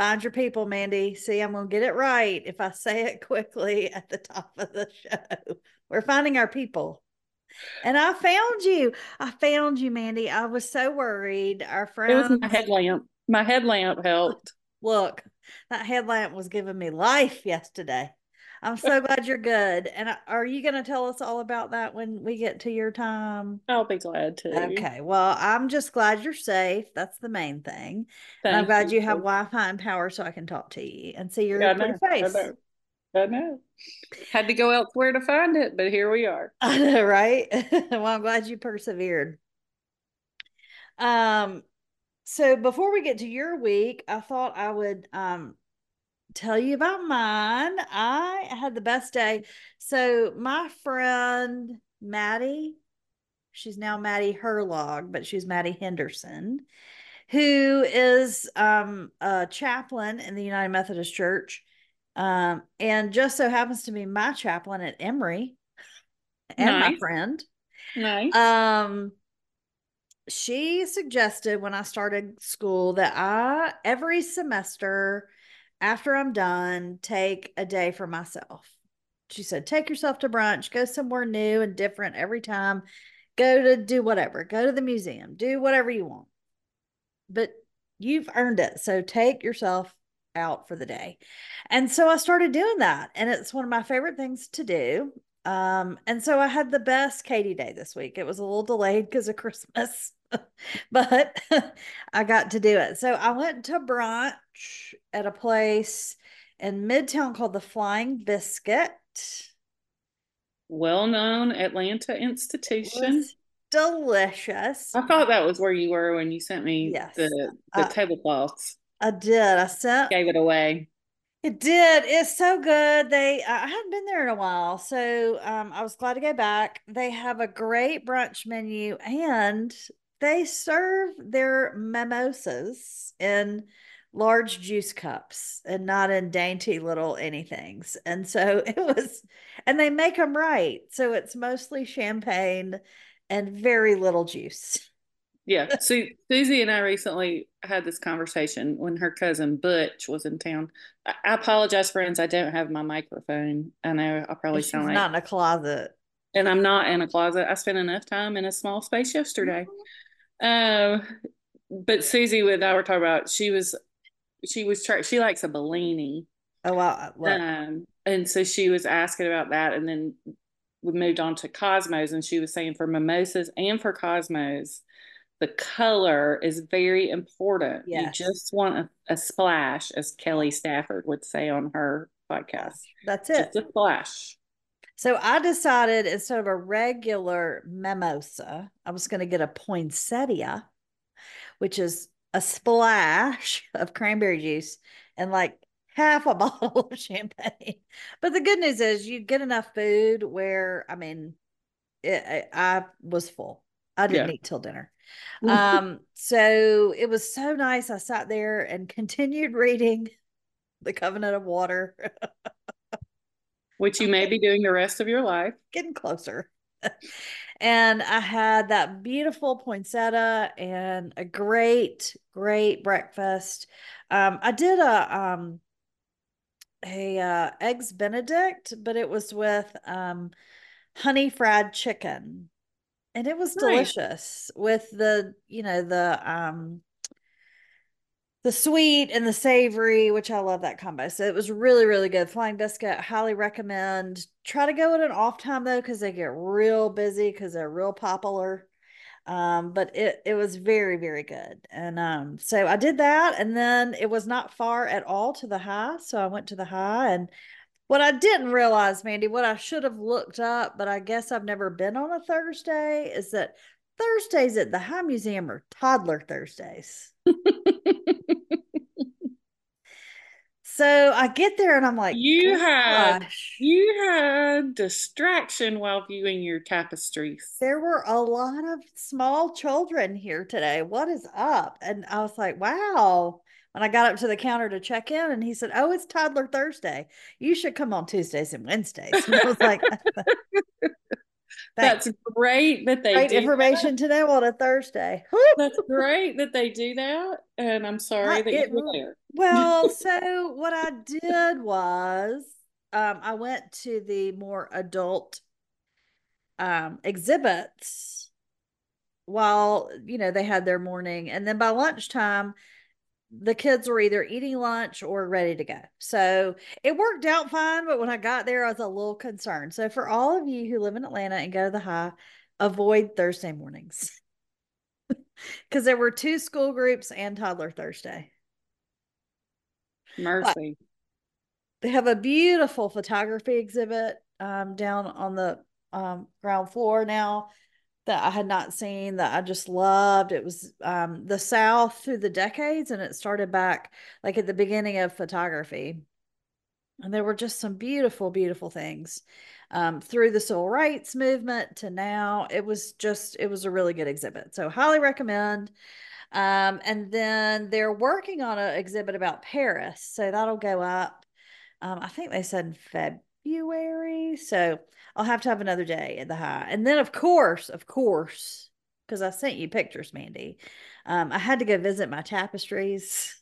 Find your people, Mandy. See, I'm going to get it right if I say it quickly at the top of the show. We're finding our people. And I found you. I found you, Mandy. I was so worried. Our friend. It was my headlamp. My headlamp helped. Look, that headlamp was giving me life yesterday. I'm so glad you're good. And are you going to tell us all about that when we get to your time? I'll be glad to. Okay. Well, I'm just glad you're safe. That's the main thing. I'm glad you, have Wi Fi and power so I can talk to you and see your pretty face. I know. I know. Had to go elsewhere to find it, but here we are. I know, right? well, I'm glad you persevered. Um, so before we get to your week, I thought I would um tell you about mine. I had the best day. So my friend Maddie, she's now Maddie Herlog, but she's Maddie Henderson, who is um, a chaplain in the United Methodist Church, um, and just so happens to be my chaplain at Emory, and nice. my friend. Nice. Um, she suggested when I started school that I every semester after I'm done, take a day for myself. She said, take yourself to brunch, go somewhere new and different every time, go to do whatever, go to the museum, do whatever you want. But you've earned it. So take yourself out for the day. And so I started doing that. And it's one of my favorite things to do. Um, and so I had the best Katie day this week. It was a little delayed because of Christmas. but I got to do it. So I went to brunch at a place in Midtown called the Flying Biscuit. Well known Atlanta institution. Delicious. I thought that was where you were when you sent me yes. the, the uh, tablecloths. I did. I sent gave it away. It did. It's so good. They I hadn't been there in a while, so um, I was glad to go back. They have a great brunch menu, and they serve their mimosas in large juice cups and not in dainty little anythings. And so it was, and they make them right. So it's mostly champagne and very little juice. Yeah. So Susie and I recently had this conversation when her cousin Butch was in town. I, I apologize, friends. I don't have my microphone. I know I probably sound like not in a closet. And I'm not in a closet. I spent enough time in a small space yesterday. Mm-hmm. Um, but Susie and I were talking about she was she was trying she likes a Bellini. Oh wow. Um, and so she was asking about that, and then we moved on to Cosmos, and she was saying for mimosas and for Cosmos, the color is very important. Yes. You just want a, a, splash, as Kelly Stafford would say on her podcast. That's it. Just a splash. So I decided instead of a regular mimosa, I was going to get a poinsettia, which is a splash of cranberry juice and like half a bottle of champagne. But the good news is you get enough food where, I mean, it, I was full. I didn't yeah. eat till dinner. um, so it was so nice. I sat there and continued reading the Covenant of Water. Which you may be doing the rest of your life. Getting closer. and I had that beautiful poinsettia and a great, great breakfast. Um, I did a um a uh, eggs Benedict, but it was with um honey fried chicken, and it was delicious with the you know the um the sweet and the savory, which I love that combo. So it was really, really good. Flying Biscuit, highly recommend. Try to go at an off time though, because they get real busy because they're real popular. Um, but it it was very, very good. And um, so I did that, and then it was not far at all to the high. So I went to the high and what I didn't realize, Mandy, what I should have looked up, but I guess I've never been on a Thursday, is that Thursdays at the High Museum are toddler Thursdays. so I get there and I'm like, you had you had distraction while viewing your tapestries. There were a lot of small children here today. What is up? And I was like, wow. When I got up to the counter to check in, and he said, "Oh, it's Toddler Thursday. You should come on Tuesdays and Wednesdays." And I was like, That's great that they great information that. to know on a Thursday. That's great that they do that. And I'm sorry that it, you were there. Well, so what I did was um, I went to the more adult um, exhibits while you know they had their morning, and then by lunchtime the kids were either eating lunch or ready to go. So it worked out fine, but when I got there, I was a little concerned. So for all of you who live in Atlanta and go to the high, avoid Thursday mornings because there were two school groups and toddler Thursday. Mercy. But they have a beautiful photography exhibit um, down on the um, ground floor now that I had not seen that I just loved. It was um, the South through the decades, and it started back like at the beginning of photography. And there were just some beautiful, beautiful things um, through the civil rights movement to now. It was just, it was a really good exhibit. So, highly recommend. Um, and then they're working on an exhibit about Paris. So, that'll go up um, I think they said February. So I'll have to have another day at the high. And then, of course, of course, because I sent you pictures, Mandy, um, I had to go visit my tapestries.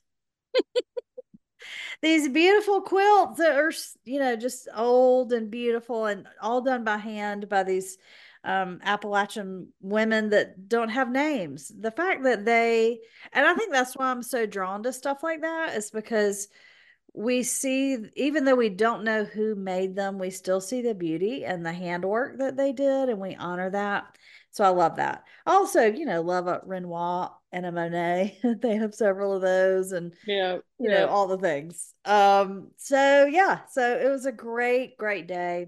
These beautiful quilts that are, you know, just old and beautiful and all done by hand by these um, Appalachian women that don't have names. The fact that they, and I think that's why I'm so drawn to stuff like that is because we see even though we don't know who made them we still see the beauty and the handwork that they did and we honor that. So i love that. Also you know love a renoir and a monet. They have several of those and yeah you yeah. know all the things. Um so yeah so it was a great great day.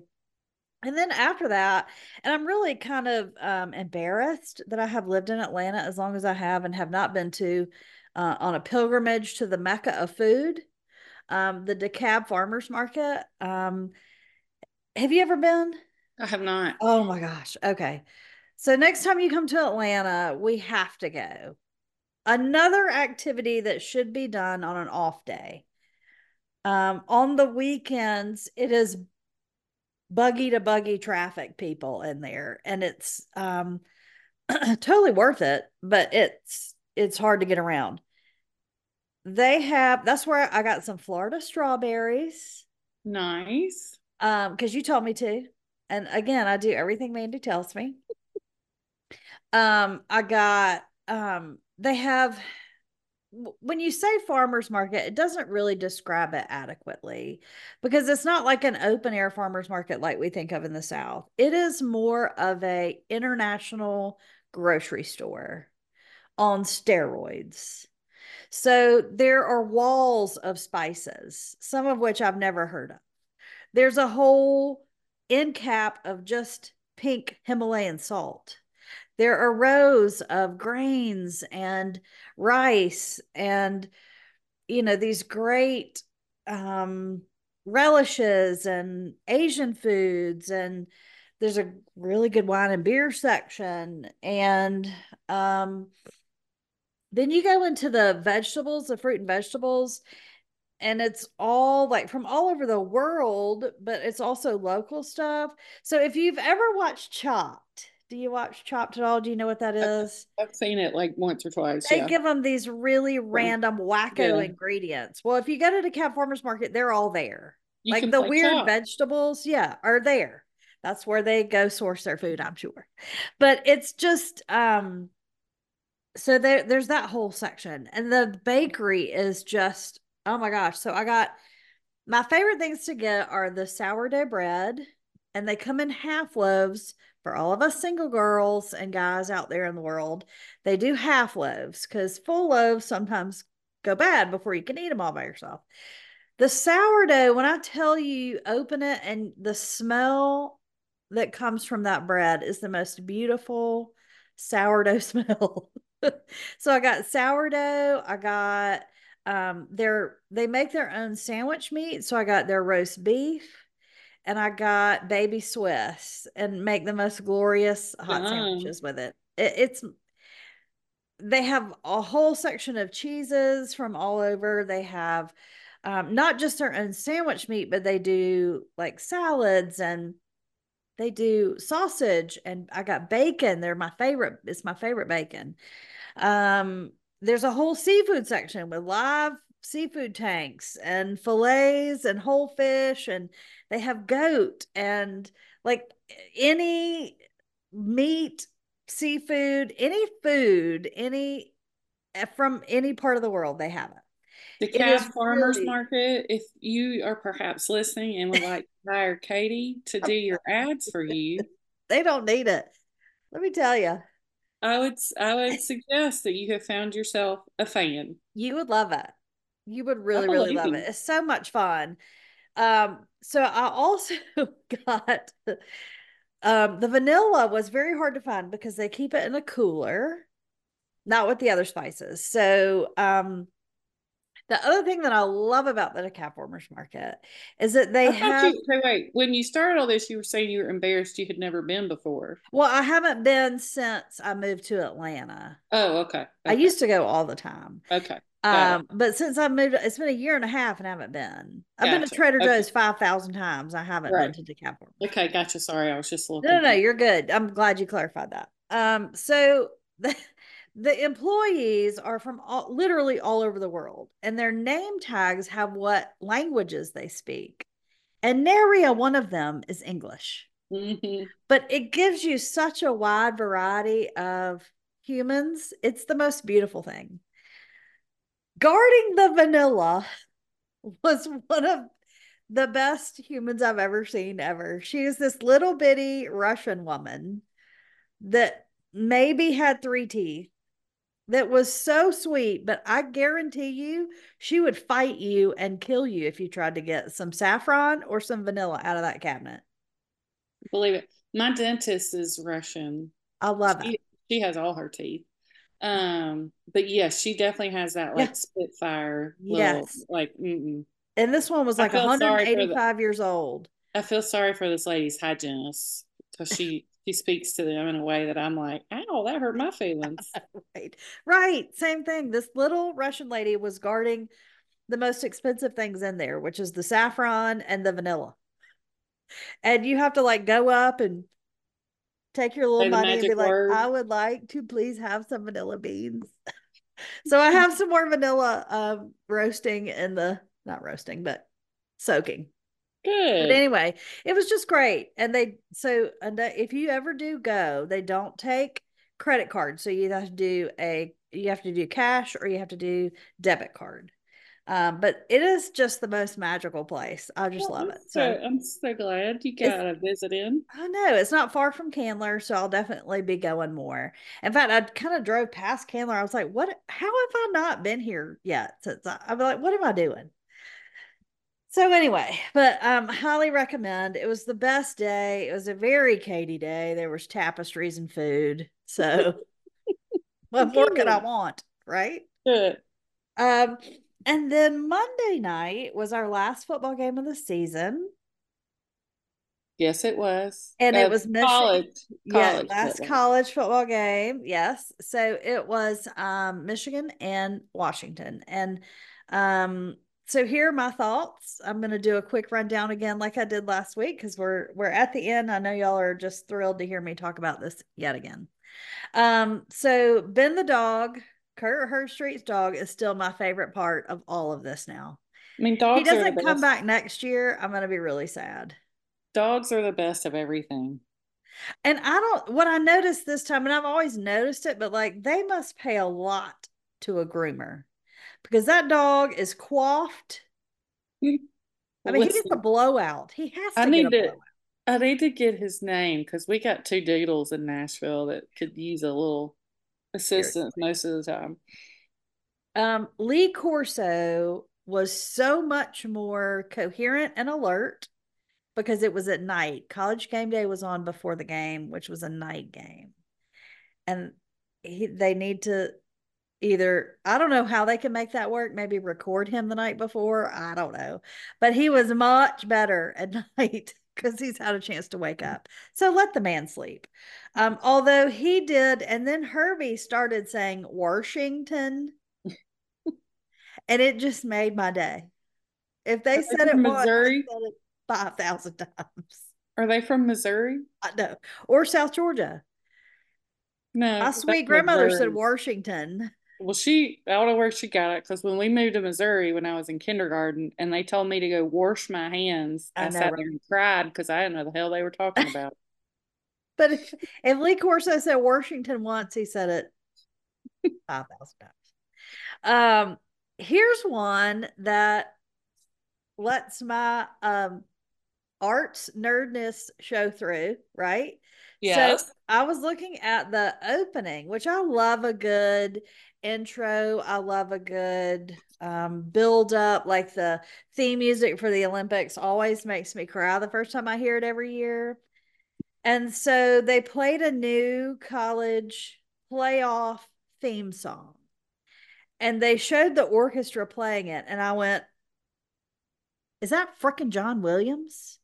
And then after that and i'm really kind of um embarrassed that i have lived in atlanta as long as i have and have not been to uh, on a pilgrimage to the mecca of food um, the DeKalb Farmers Market. Um, have you ever been? I have not. Oh my gosh. Okay. So next time you come to Atlanta, we have to go. Another activity that should be done on an off day. Um, on the weekends, it is buggy to buggy traffic people in there, and it's um totally worth it, but it's it's hard to get around they have that's where I got some Florida strawberries. Nice. Um, because you told me to. And again, I do everything Mandy tells me. um, I got um they have when you say farmers market, it doesn't really describe it adequately because it's not like an open air farmers market like we think of in the South. It is more of a international grocery store on steroids. So there are walls of spices, some of which I've never heard of. There's a whole end cap of just pink Himalayan salt. There are rows of grains and rice and, you know, these great um, relishes and Asian foods. And there's a really good wine and beer section. And, um, then you go into the vegetables, the fruit and vegetables, and it's all like from all over the world, but it's also local stuff. So if you've ever watched Chopped, do you watch Chopped at all? Do you know what that is? I've seen it like once or twice. They yeah. give them these really random wacko yeah. ingredients. Well, if you go to the DeKalb Farmers Market, they're all there. You like the weird vegetables, yeah, are there. That's where they go source their food, I'm sure. But it's just um so there there's that whole section and the bakery is just oh my gosh. So i got my favorite things to get are the sourdough bread and they come in half loaves for all of us single girls and guys out there in the world. They do half loaves because full loaves sometimes go bad before you can eat them all by yourself. The sourdough when i tell you open it and the smell that comes from that bread is the most beautiful sourdough smell so I got sourdough. I got um their they make their own sandwich meat. So I got their roast beef and I got baby Swiss and make the most glorious hot sandwiches with it. it. It's they have a whole section of cheeses from all over. They have um, not just their own sandwich meat, but they do like salads and they do sausage and I got bacon. They're my favorite. It's my favorite bacon. Um, there's a whole seafood section with live seafood tanks and fillets and whole fish and they have goat and like any meat seafood any food any eh, from any part of the world they have it. The DeKalb farmers really... market if you are perhaps listening and would like to hire katie to do your ads for you. They don't need it. Let me tell you i would i would suggest that you have found yourself a fan you would love it you would really, really love it. It's so much fun. Um, so I also got um the vanilla was very hard to find because they keep it in a cooler, not with the other spices. So um the other thing that I love about the DeKalb Farmers Market is that they have. You, wait, wait, when you started all this, you were saying you were embarrassed you had never been before. Well, I haven't been since I moved to Atlanta. Oh, okay. okay. I used to go all the time. Okay. Um, but since I moved, it's been a year and a half and I haven't been. I've gotcha. been to Trader Joe's okay. five thousand times. I haven't right. been to DeKalb. Okay, gotcha. Sorry, I was just looking. No, no, no, you're good. I'm glad you clarified that. Um, so the the employees are from all, literally all over the world, and their name tags have what languages they speak, and nary a one of them is English. Mm-hmm. But it gives you such a wide variety of humans. It's the most beautiful thing guarding the vanilla was one of the best humans I've ever seen ever. She is this little bitty Russian woman that maybe had three teeth that was so sweet, but I guarantee you she would fight you and kill you if you tried to get some saffron or some vanilla out of that cabinet. Believe it. My dentist is Russian. I love she, it. She has all her teeth. Um, but yes, she definitely has that like yeah. Spitfire. Little, yes. Like, mm-mm. and this one was like 185 the, years old. I feel sorry for this lady's hygienist because she she speaks to them in a way that I'm like, ow, that hurt my feelings. right, right, same thing. This little Russian lady was guarding the most expensive things in there, which is the saffron and the vanilla. And you have to like go up and take your little money and be word. like, I would like to please have some vanilla beans. so I have some more vanilla um, roasting in the not roasting, but soaking. Good. But anyway, it was just great. And they so and if you ever do go, they don't take credit cards. So you have to do a you have to do cash or you have to do debit card. Um, but it is just the most magical place. I just well, love it. So, so, I'm so glad you got a visit in. I know it's not far from Candler, so I'll definitely be going more. In fact, I kind of drove past Candler. I was like, "What? How have I not been here yet?" Since I, I'm like, "What am I doing?" So anyway, but um, highly recommend. It was the best day. It was a very Katie day. There was tapestries and food. So, what more could I want, right? Good. Um, and then Monday night was our last football game of the season. Yes, it was. And uh, it was Michigan. College, yeah, last football. college football game. Yes. So it was um, Michigan and Washington. And um, so here are my thoughts. I'm going to do a quick rundown again, like I did last week, because we're we're at the end. I know y'all are just thrilled to hear me talk about this yet again. Um, so Ben the dog Kirk Herbstreit's dog is still my favorite part of all of this now. I mean, dogs. He doesn't come back next year. I'm going to be really sad. Dogs are the best of everything. And I don't. What I noticed this time, and I've always noticed it, but like they must pay a lot to a groomer because that dog is coiffed. I mean, Listen, he gets a blowout. He has to I need to, blowout. I need to get his name because we got two doodles in Nashville that could use a little assistance most of the time. Um, Lee Corso was so much more coherent and alert because it was at night. College game day was on before the game, which was a night game. And he, they need to either, I don't know how they can make that work, maybe record him the night before. I don't know. But he was much better at night because he's had a chance to wake up. So let the man sleep. Um, although he did, and then Herbie started saying Washington, and it just made my day. If they said it Missouri, once, said it five thousand times. Are they from Missouri? Uh, no, or South Georgia. No, my sweet grandmother Missouri. said Washington. Well, she, I don't know where she got it because when we moved to Missouri when I was in kindergarten and they told me to go wash my hands, I, I know, sat right? there and cried because I didn't know the hell they were talking about. but if, if Lee Corso said Washington once, he said it 5,000 times. Um, here's one that lets my um arts nerdness show through, right? Yes. So I was looking at the opening, which I love a good intro. I love a good um, build up. Like the theme music for the Olympics always makes me cry the first time I hear it every year. And so they played a new college playoff theme song. And they showed the orchestra playing it. And I went, Is that freaking John Williams?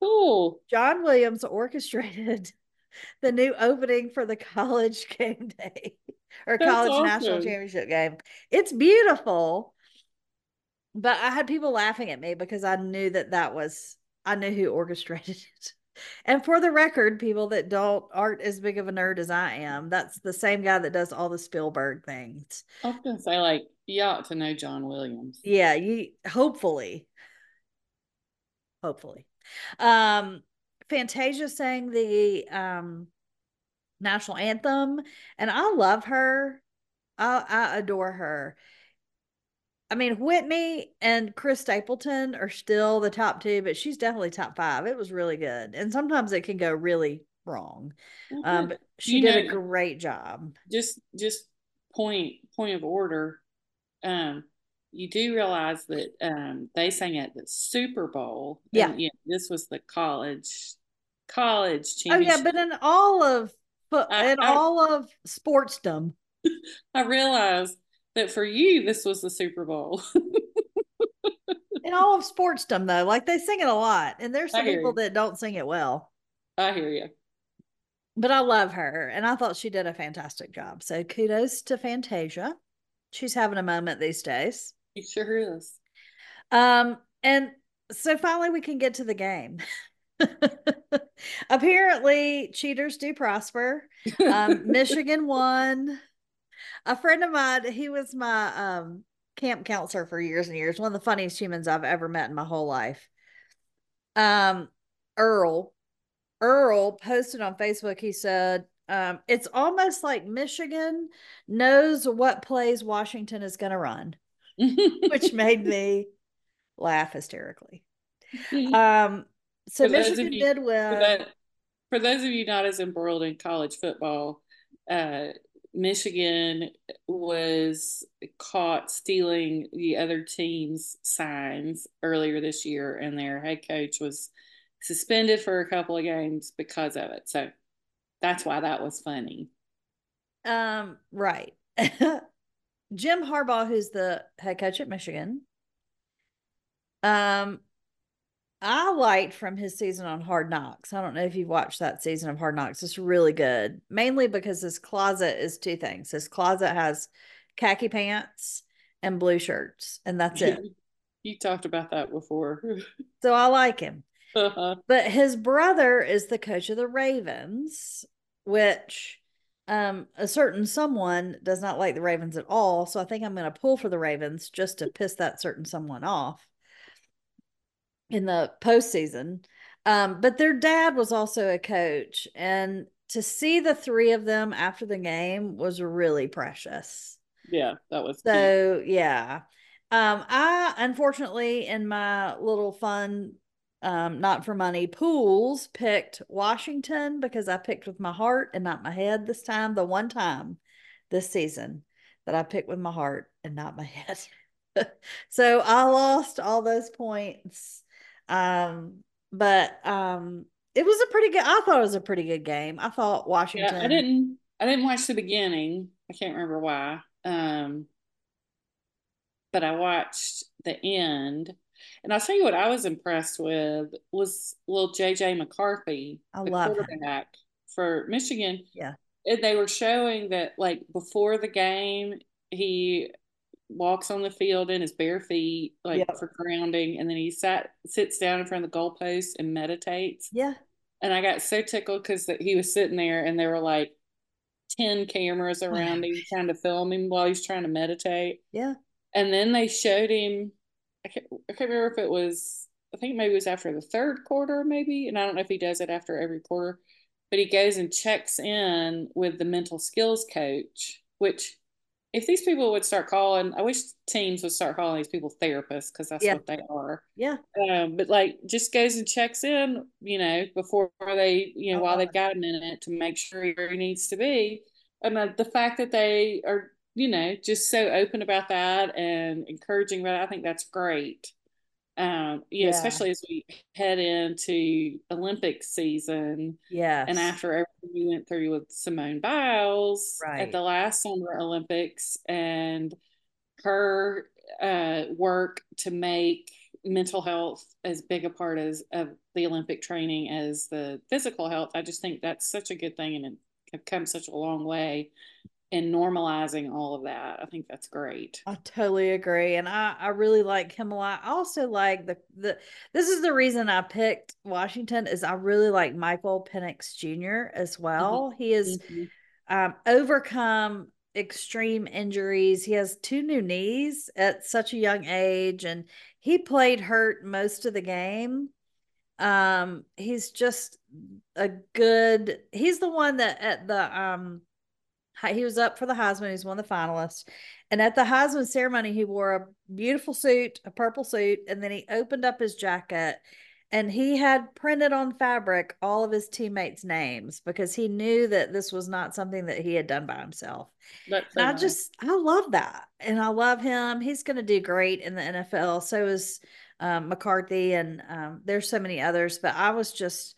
Cool. John Williams orchestrated the new opening for the college game day or That's college awesome. national championship game. It's beautiful. But I had people laughing at me because I knew that that was I knew who orchestrated it. And for the record, people that don't aren't as big of a nerd as I am, that's the same guy that does all the Spielberg things. I was gonna say, like, you ought to know John Williams. Yeah, you hopefully. Hopefully. Um, Fantasia sang the um, national anthem, and I love her. I, I adore her. I mean, Whitney and Chris Stapleton are still the top two, but she's definitely top five. It was really good, and sometimes it can go really wrong. Mm-hmm. Um, but she you did know, a great job. Just, just point point of order. Um, you do realize that um, they sang at the Super Bowl. Yeah. And, yeah, this was the college college championship. Oh yeah, but in all of but in I, all of sportsdom. I realized that for you this was the Super Bowl. in all of sportsdom though, like they sing it a lot, and there's some people you. that don't sing it well. I hear you. But I love her, and I thought she did a fantastic job. So kudos to Fantasia. She's having a moment these days. He sure is. Um, and so finally we can get to the game. Apparently, cheaters do prosper. Um, Michigan won. A friend of mine, he was my um, camp counselor for years and years. One of the funniest humans I've ever met in my whole life. Um, Earl, Earl posted on Facebook. He said, um, "It's almost like Michigan knows what plays Washington is going to run." which made me laugh hysterically. Um, so Michigan you, did well. For, that, for, those of you not as embroiled in college football, uh, Michigan was caught stealing the other team's signs earlier this year, and their head coach was suspended for a couple of games because of it. So that's why that was funny. Um, right. Jim Harbaugh, who's the head coach at Michigan, um, I liked from his season on Hard Knocks. I don't know if you've watched that season of Hard Knocks. It's really good, mainly because his closet is two things. His closet has khaki pants and blue shirts, and that's it. you talked about that before. so I like him. Uh-huh. But his brother is the coach of the Ravens, which um, a certain someone does not like the Ravens at all. So I think I'm going to pull for the Ravens just to piss that certain someone off in the postseason. Um, but their dad was also a coach, and to see the three of them after the game was really precious. Yeah, that was so. Cute. Yeah, um, I unfortunately in my little fun um, not for money pools picked Washington because I picked with my heart and not my head this time. The one time this season that I picked with my heart and not my head. so I lost all those points. Um, but um, it was a pretty good. I thought it was a pretty good game. I thought Washington. Yeah, I didn't. I didn't watch the beginning. I can't remember why. Um, but I watched the end and I'll tell you what I was impressed with was little JJ McCarthy, I the love quarterback him. for Michigan. Yeah. And they were showing that like before the game, he walks on the field in his bare feet, like yep. for grounding, and then he sat sits down in front of the goalpost and meditates. Yeah. And I got so tickled because that he was sitting there and there were like 10 cameras around him trying to film him while he's trying to meditate. Yeah. And then they showed him, I can't, I can't remember if it was, I think maybe it was after the third quarter, maybe. And I don't know if he does it after every quarter, but he goes and checks in with the mental skills coach, which if these people would start calling, I wish teams would start calling these people therapists because that's yeah. what they are. Yeah. Um, but like just goes and checks in, you know, before they, you know, oh, while they've got a minute to make sure where he needs to be. And uh, the fact that they are, you know, just so open about that and encouraging about it, I think that's great um, know, especially as we head into Olympic season. Yeah. And after everything we went through with Simone Biles right. at the last Summer Olympics and her uh, work to make mental health as big a part as of the Olympic training as the physical health. I just think that's such a good thing and it have come such a long way and normalizing all of that. I think that's great. I totally agree. And I, I really like him a lot. I also like the the this is the reason I picked Washington is I really like Michael Penix Jr. as mm-hmm. well. Mm-hmm. He has mm-hmm. um, overcome extreme injuries. He has two new knees at such a young age and he played hurt most of the game. Um he's just a good he's the one that at the um he was up for the Heisman. He was one of the finalists. And at the Heisman ceremony, he wore a beautiful suit, a purple suit, and then he opened up his jacket and he had printed on fabric all of his teammates' names because he knew that this was not something that he had done by himself. So I nice. just I love that. And I love him. He's gonna do great in the NFL. So is um, McCarthy and um, there's so many others, but I was just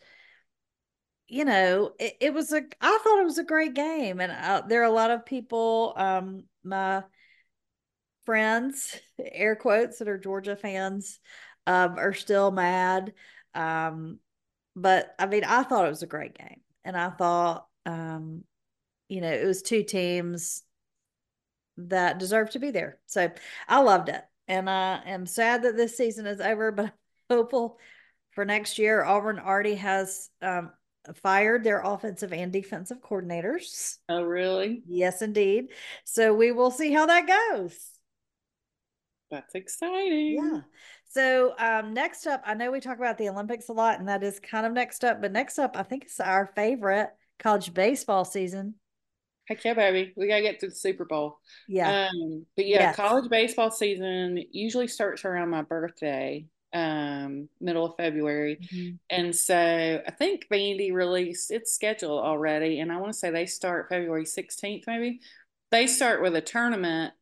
you know, it, it, was a, I thought it was a great game. And uh, there are a lot of people, um, my friends, air quotes, that are Georgia fans, um, are still mad. Um, but I mean, I thought it was a great game. And I thought, um, you know, it was two teams that deserved to be there. So I loved it. And I am sad that this season is over, but hopeful for next year. Auburn already has um, fired their offensive and defensive coordinators. Oh, really? Yes, indeed. So we will see how that goes. That's exciting. Yeah. So um, next up, I know we talk about the Olympics a lot, and that is kind of next up. But next up, I think it's our favorite college baseball season. Heck yeah, baby. We got to get through the Super Bowl. Yeah. Um, but yeah, yes. college baseball season usually starts around my birthday um middle of February. Mm-hmm. And so I think Vandy released its schedule already and I want to say they start February 16th maybe. They start with a tournament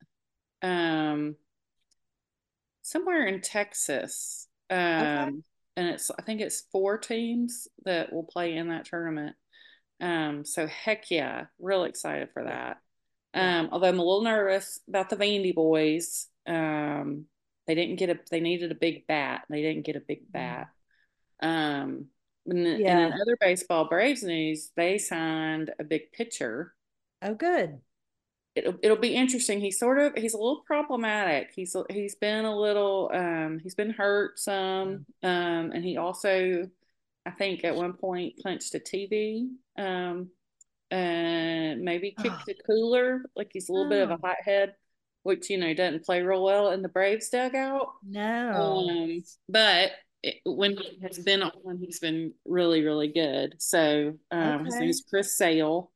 um somewhere in Texas. Um okay. and it's I think it's four teams that will play in that tournament. Um so heck yeah, real excited for that. Um although I'm a little nervous about the Vandy boys. Um they didn't get a. They needed a big bat. They didn't get a big mm. bat. Um, and, yeah. and in other baseball Braves news, they signed a big pitcher. Oh, good. It'll it'll be interesting. He's sort of he's a little problematic. He's he's been a little um he's been hurt some um and he also I think at one point punched a TV um and maybe kicked oh. a cooler like he's a little oh. bit of a oh. hothead which you know doesn't play real well in the Braves dugout. No, um, but it, when he has been on, he's been really really good. So um, okay. his name is Chris Sale.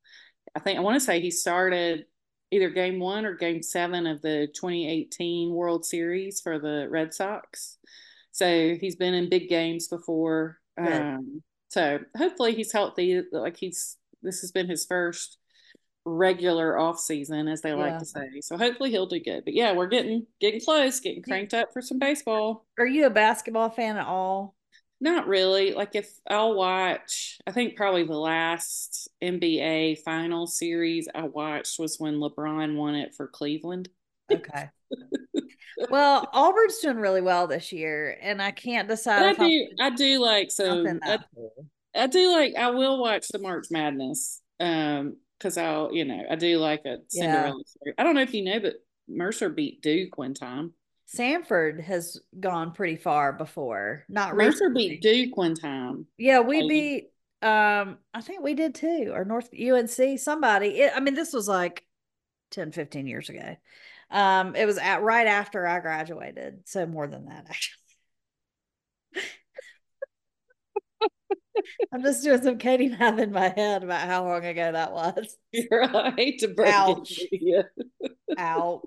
I think I want to say he started either game one or game seven of the 2018 World Series for the Red Sox. So he's been in big games before. Um, so hopefully he's healthy. Like he's this has been his first regular off season, as they yeah. like to say. So hopefully he'll do good. But yeah, we're getting getting close, getting cranked up for some baseball. Are you a basketball fan at all? Not really. Like if I'll watch, I think probably the last NBA final series I watched was when LeBron won it for Cleveland. Okay. well, Auburn's doing really well this year, and I can't decide. I do. I do like so. I, I do like. I will watch the March Madness. Um, because I'll, you know, I do like a Cinderella yeah. story. I don't know if you know, but Mercer beat Duke one time. Sanford has gone pretty far before. Not Mercer recently. beat Duke one time. Yeah, we beat um I think we did too, or North UNC, somebody. It, I mean, this was like 10, 15 years ago. Um, it was at right after I graduated, so more than that actually. I'm just doing some Katie math in my head about how long ago that was. You're right to break Ouch. it. Ouch.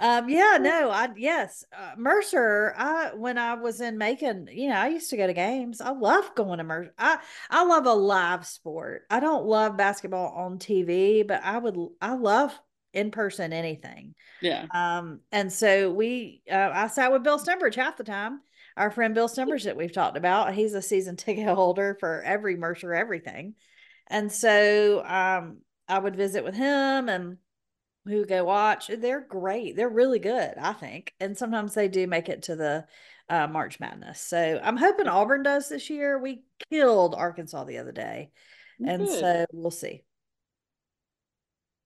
um yeah no i yes uh, mercer i when i was in macon you know i used to go to games i love going to mercer i i love a live sport i don't love basketball on tv but i would i love in person anything yeah um and so we uh, i sat with bill Stembridge half the time our friend Bill Summers that we've talked about. He's a season ticket holder for every Mercer everything. And so um, I would visit with him and we would go watch. They're great. They're really good, I think. And sometimes they do make it to the uh, March Madness. So I'm hoping Auburn does this year. We killed Arkansas the other day. And good. so we'll see.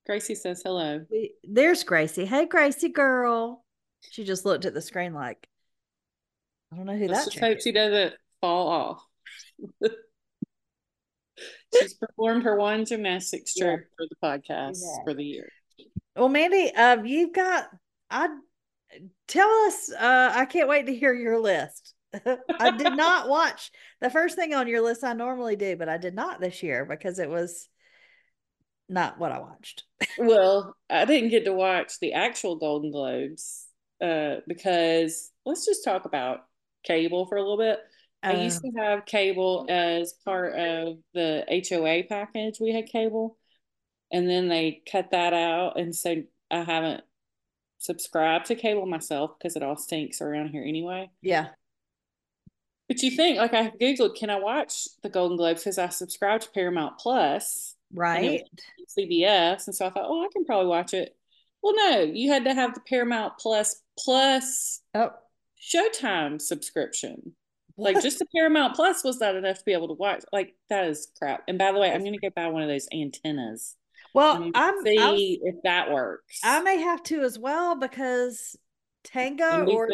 Gracie says hello. We, there's Gracie. Hey, Gracie girl. She just looked at the screen like, I don't know who Let's that. Just hope she doesn't fall off. She's performed her one gymnastics trip yeah. for the podcast yeah. for the year. Well, Mandy, um, you've got. I tell us. Uh, I can't wait to hear your list. I did not watch the first thing on your list. I normally do, but I did not this year because it was not what I watched. well, I didn't get to watch the actual Golden Globes uh, because let's just talk about cable for a little bit. I uh. used oh. to have cable as part of the HOA package. We had cable, and then they cut that out, and so I haven't subscribed to cable myself because it all stinks around here anyway. Yeah. But you think, like I googled, can I watch the Golden Globes because I subscribed to Paramount Plus, right? CBS, and so I thought, oh, I can probably watch it. Well, no, you had to have the Paramount Plus plus. Oh Showtime subscription. Like just the Paramount Plus was that enough to be able to watch? Like that is crap. And by the way, I'm going to go buy one of those antennas. Well, I'm see I'm, if that works. I may have to as well because Tango or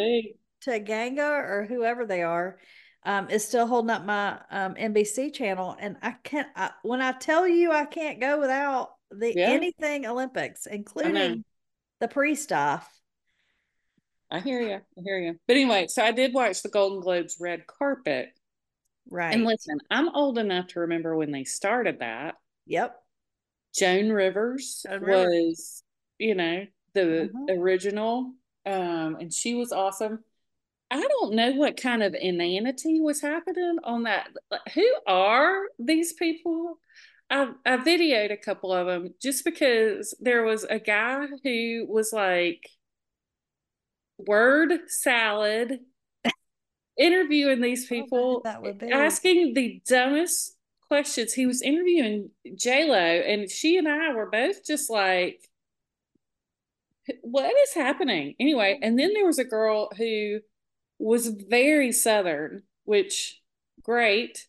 Taganger or whoever they are um, is still holding up my um, NBC channel, and I can't. I, when I tell you, I can't go without the yeah. anything Olympics, including the pre stuff. I hear you. I hear you. But anyway, so I did watch the Golden Globes red carpet. Right. And listen, I'm old enough to remember when they started that. Yep. Joan Rivers Joan was, you know, the uh-huh. original. Um, and she was awesome. I don't know what kind of inanity was happening on that. Who are these people? I, I videoed a couple of them just because there was a guy who was like, word salad interviewing these people asking the dumbest questions. He was interviewing j-lo and she and i were both just like what is happening? Anyway and then there was a girl who was very southern which great.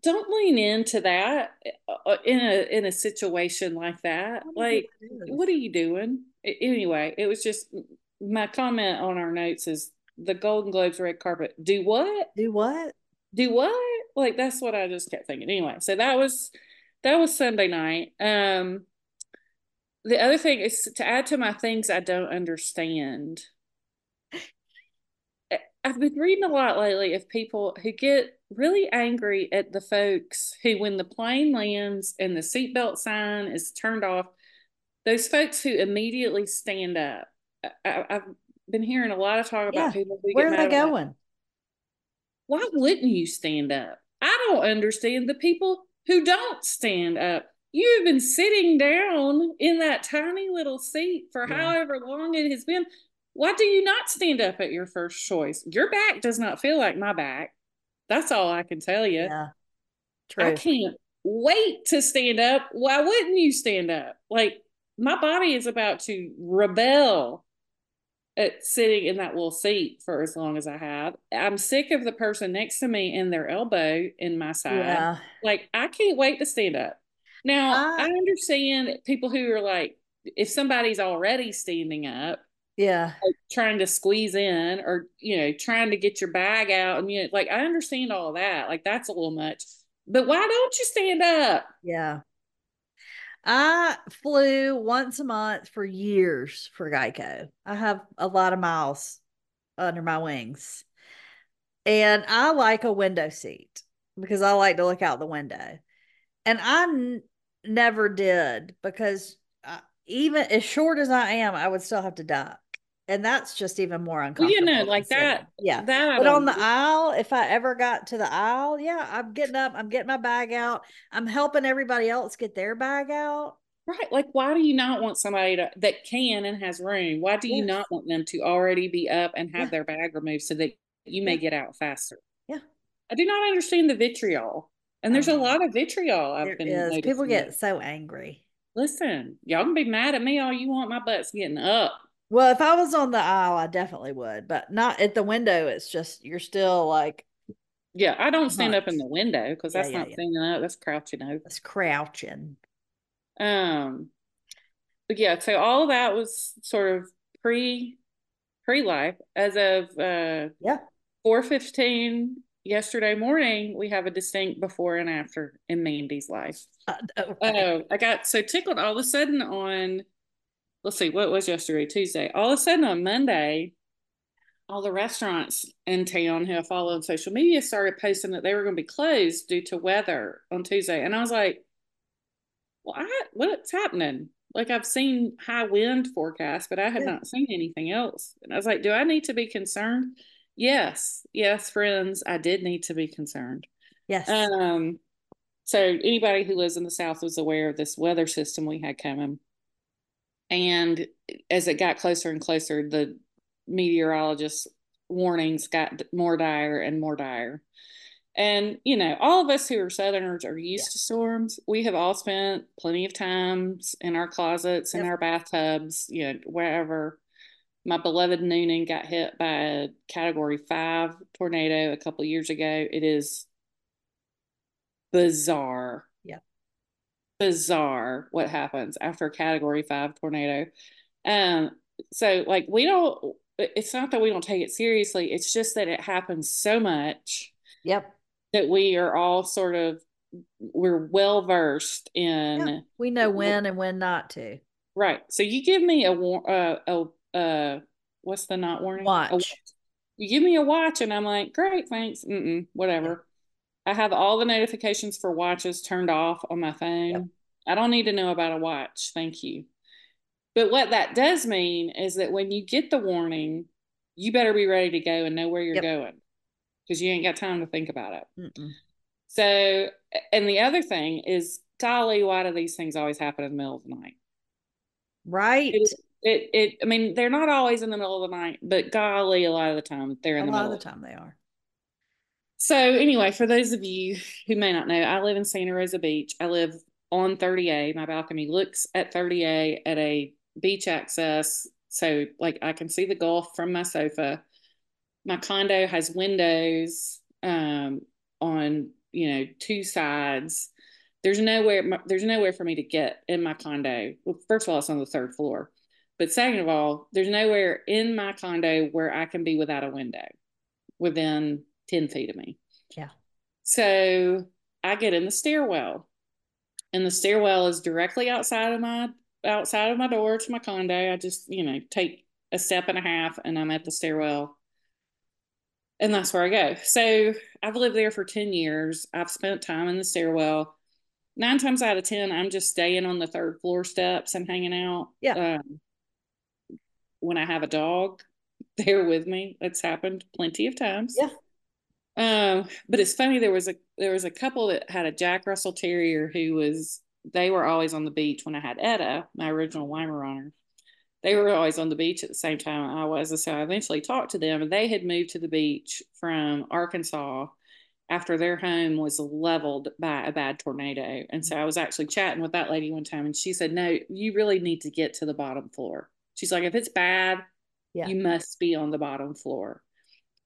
Don't lean into that uh, in a in a situation like that. Like what are you doing? Anyway it was just my comment on our notes is the Golden Globes red carpet. Do what? Do what? Do what? Like that's what I just kept thinking. Anyway, so that was that was Sunday night. Um the other thing is to add to my things I don't understand. I've been reading a lot lately of people who get really angry at the folks who, when the plane lands and the seatbelt sign is turned off, those folks who immediately stand up I, have been hearing a lot of talk about yeah. people. Where are they going? Why wouldn't you stand up? I don't understand the people who don't stand up. You've been sitting down in that tiny little seat for yeah. however long it has been. Why do you not stand up at your first choice? Your back does not feel like my back. That's all I can tell you. Yeah. True. I can't wait to stand up. Why wouldn't you stand up? Like my body is about to rebel at sitting in that little seat for as long as I have. I'm sick of the person next to me and their elbow in my side. Yeah. Like I can't wait to stand up. Now, I, I understand people who are like, if somebody's already standing up, yeah, like trying to squeeze in or, you know, trying to get your bag out. And, you know, like, I understand all that. Like, that's a little much. But why don't you stand up? Yeah. I flew once a month for years for Geico. I have a lot of miles under my wings. And I like a window seat because I like to look out the window. And I n- never did because I, uh, even as short as I am, I would still have to duck. And that's just even more uncomfortable. Well, you know, like that. Yeah. That but on the aisle, if I ever got to the aisle, yeah, I'm getting up, I'm getting my bag out, I'm helping everybody else get their bag out. Right. Like, why do you not want somebody to, that can and has room? Why do you not want them to already be up and have yeah. their bag removed so that you may yeah. get out faster? Yeah. I do not understand the vitriol. And there's um, a lot of vitriol I've been is. People get so angry. Listen, y'all can be mad at me all you want. My butt's getting up. Well, if I was on the aisle, I definitely would, but not at the window. It's just you're still like yeah, I don't stand up in the window because that's yeah, not yeah. standing up. That's crouching over. That's crouching. Um, but yeah, so all of that was sort of pre pre life. As of uh, yeah, four fifteen yesterday morning, we have a distinct before and after in Mandee's life. Uh, okay. uh, I got so tickled all of a sudden on. Let's see, what was yesterday? Tuesday. All of a sudden on Monday, all the restaurants in town who I follow on social media started posting that they were going to be closed due to weather on Tuesday, and I was like, well, I, what's happening? Like I've seen high wind forecast, but I have yeah. not seen anything else. And I was like, do I need to be concerned? Yes, yes, friends, I did need to be concerned. Yes. Um, so anybody who lives in the South was aware of this weather system we had coming. And as it got closer and closer, the meteorologists' warnings got more dire and more dire. And, you know, all of us who are Southerners are used yeah. to storms. We have all spent plenty of times in our closets, in our bathtubs, you know, wherever. My beloved Newnan got hit by a category five tornado a couple years ago. It is bizarre. Bizarre what happens after a category five tornado. Um, so like we don't it's not that we don't take it seriously, it's just that it happens so much. Yep that we are all sort of we're well versed in yeah, we know when and when not to right so you give me a uh, a uh what's the not warning watch. watch you give me a watch and i'm like great thanks Mm-mm, whatever. I have all the notifications for watches turned off on my phone yep. i don't need to know about a watch thank you but what that does mean is that when you get the warning you better be ready to go and know where you're yep. going because you ain't got time to think about it. Mm-mm. So, and the other thing is, golly, why do these things always happen in the middle of the night? Right. It, it, it, I mean, they're not always in the middle of the night, but golly, a lot of the time they're in a the middle. A lot of the time they are. So, anyway, for those of you who may not know, I live in Santa Rosa Beach. I live on 30A. My balcony looks at 30A at a beach access. So, like, I can see the Gulf from my sofa my condo has windows um, on you know two sides there's nowhere there's nowhere for me to get in my condo well first of all it's on the third floor but second of all there's nowhere in my condo where i can be without a window within 10 feet of me yeah so i get in the stairwell and the stairwell is directly outside of my outside of my door to my condo i just you know take a step and a half and i'm at the stairwell and that's where I go. So I've lived there for 10 years. I've spent time in the stairwell. Nine times out of 10, I'm just staying on the third floor steps and hanging out. Yeah. Um, when I have a dog there with me, it's happened plenty of times. Yeah. Um, but it's funny, there was a there was a couple that had a Jack Russell Terrier who was they were always on the beach when I had Etta, my original Weimaraner they were always on the beach at the same time I was. And so I eventually talked to them, and they had moved to the beach from Arkansas after their home was leveled by a bad tornado. And so I was actually chatting with that lady one time, and she said, No, you really need to get to the bottom floor. She's like, If it's bad, yeah. you must be on the bottom floor.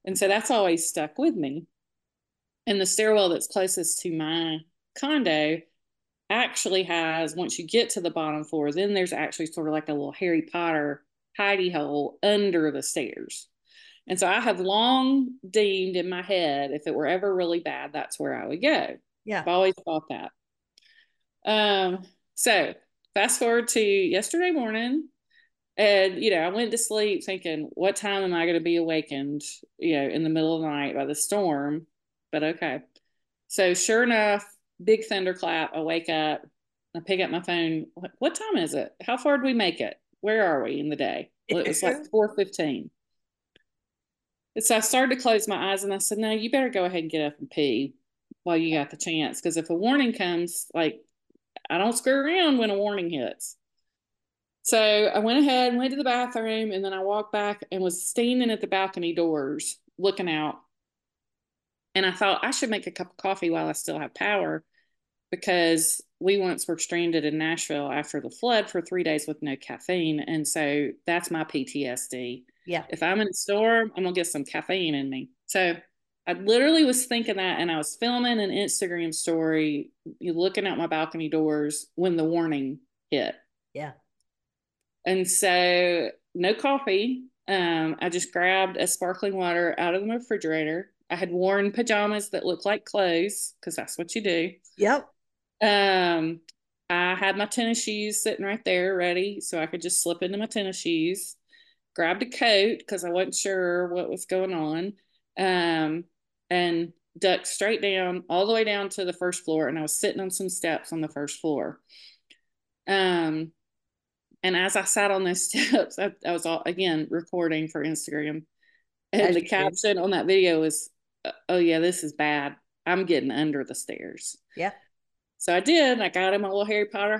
And so that's always stuck with me. And the stairwell that's closest to my condo actually has once you get to the bottom floor, then there's actually sort of like a little Harry Potter hidey hole under the stairs. And so I have long deemed in my head if it were ever really bad, that's where I would go. Yeah. I've always thought that. Um, so fast forward to yesterday morning. And, you know, I went to sleep thinking, what time am I going to be awakened, you know, in the middle of the night by the storm? But okay. So sure enough, big thunderclap. I wake up, I pick up my phone. What, time is it? How far did we make it? Where are we in the day? Well, it was like 415. And so I started to close my eyes and I said, no, you better go ahead and get up and pee while you got the chance. Because if a warning comes, like I don't screw around when a warning hits. So I went ahead and went to the bathroom and then I walked back and was standing at the balcony doors looking out. And I thought I should make a cup of coffee while I still have power because we once were stranded in Nashville after the flood for three days with no caffeine. And so that's my PTSD. Yeah. If I'm in a storm, I'm going to get some caffeine in me. So I literally was thinking that, and I was filming an Instagram story, looking out my balcony doors when the warning hit. Yeah. And so, no coffee. Um, I just grabbed a sparkling water out of the refrigerator. I had worn pajamas that looked like clothes because that's what you do. Yep. Um, I had my tennis shoes sitting right there ready so I could just slip into my tennis shoes. Grabbed a coat because I wasn't sure what was going on. Um, and ducked straight down all the way down to the first floor and I was sitting on some steps on the first floor. Um and as I sat on those steps, I, I was all again recording for Instagram. And as the caption on that video was, Oh yeah, this is bad. I'm getting under the stairs. Yeah. So I did. I got in my little Harry Potter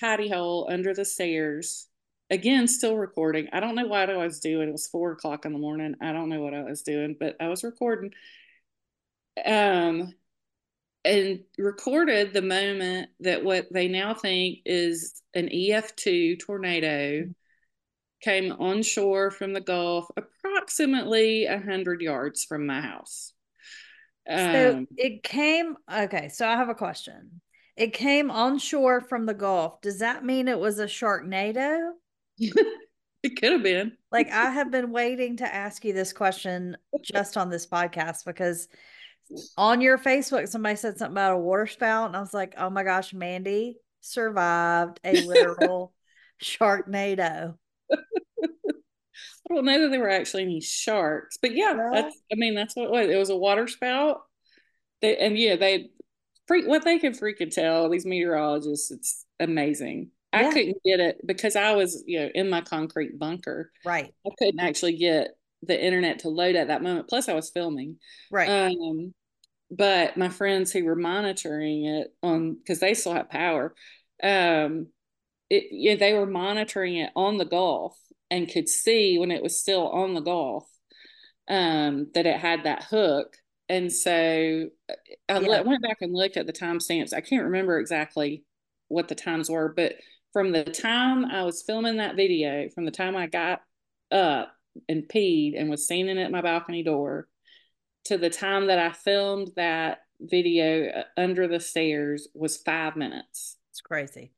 hidey hole under the stairs. Again, still recording. I don't know what I was doing. It was four o'clock in the morning. I don't know what I was doing, but I was recording um, and recorded the moment that what they now think is an EF2 tornado came onshore from the Gulf, approximately 100 yards from my house. So um, it came, okay, so I have a question. It came onshore from the Gulf. Does that mean it was a Sharknado? it could have been. Like, I have been waiting to ask you this question just on this podcast because on your Facebook, somebody said something about a water spout, and I was like, oh my gosh, Mandee survived a literal sharknado. I don't know that there were actually any sharks, but yeah, yeah. that's I mean that's what it was. It was a water spout. They and yeah, they freak what they can freaking tell these meteorologists. It's amazing. Yeah. I couldn't get it because I was, you know, in my concrete bunker. Right. I couldn't actually get the internet to load at that moment. Plus, I was filming. Right. Um, but my friends who were monitoring it on because they still have power, um, it yeah, they were monitoring it on the Gulf and could see when it was still on the Gulf um, that it had that hook. And so uh, I yeah. went back and looked at the timestamps. I can't remember exactly what the times were, but from the time I was filming that video, from the time I got up and peed and was standing at my balcony door to the time that I filmed that video uh, under the stairs was five minutes. It's crazy.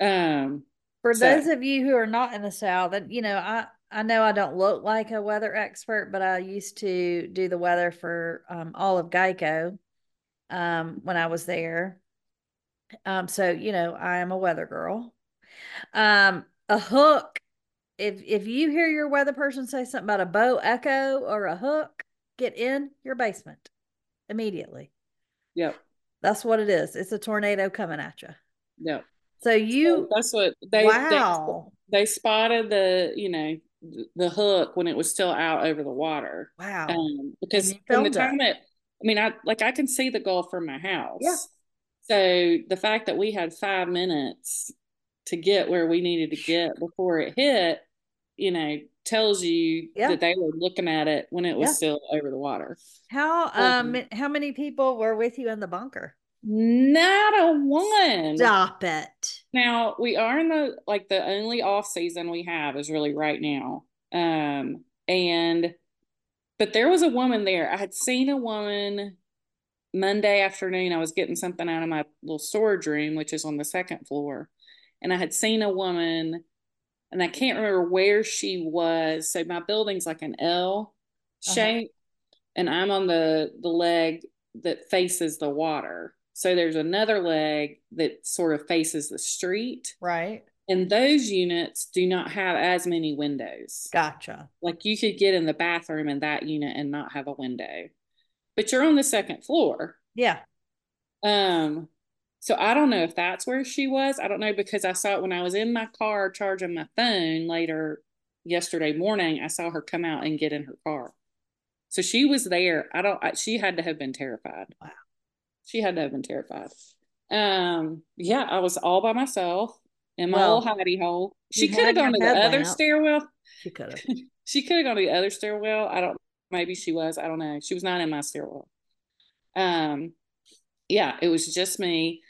Um, for so, those of you who are not in the South, and you know, I I know I don't look like a weather expert, but I used to do the weather for um, all of Geico um, when I was there. Um, so you know, I am a weather girl. Um, a hook if if you hear your weather person say something about a bow echo or a hook, get in your basement immediately. Yep. That's what it is. It's a tornado coming at you. Yep. So you that's what they wow. They, they, spotted the, you know, the hook when it was still out over the water. Wow. Um, because from the time it. it I mean, I like I can see the Gulf from my house. Yeah. So the fact that we had five minutes to get where we needed to get before it hit, you know, tells you yeah. that they were looking at it when it was yeah. still over the water. How um, um how many people were with you in the bunker? Not a one. Stop it. Now we are in the like the only off season we have is really right now. Um and but there was a woman there. I had seen a woman Monday afternoon, I was getting something out of my little storage room, which is on the second floor. And I had seen a woman, and I can't remember where she was. So my building's like an L uh-huh. shape, uh-huh. and I'm on the the leg that faces the water. So there's another leg that sort of faces the street. Right. And those units do not have as many windows. Gotcha. Like you could get in the bathroom in that unit and not have a window. But you're on the second floor. Yeah. Um so I don't know if that's where she was. I don't know because I saw it when I was in my car charging my phone later yesterday morning. I saw her come out and get in her car. So she was there. I don't. I, she had to have been terrified. Wow. She had to have been terrified. Um. Yeah, I was all by myself in my well, little hidey hole. She could have gone to the other lamp. stairwell. She could have. she could have gone to the other stairwell. I don't. Maybe she was. I don't know. She was not in my stairwell. Um. Yeah, it was just me.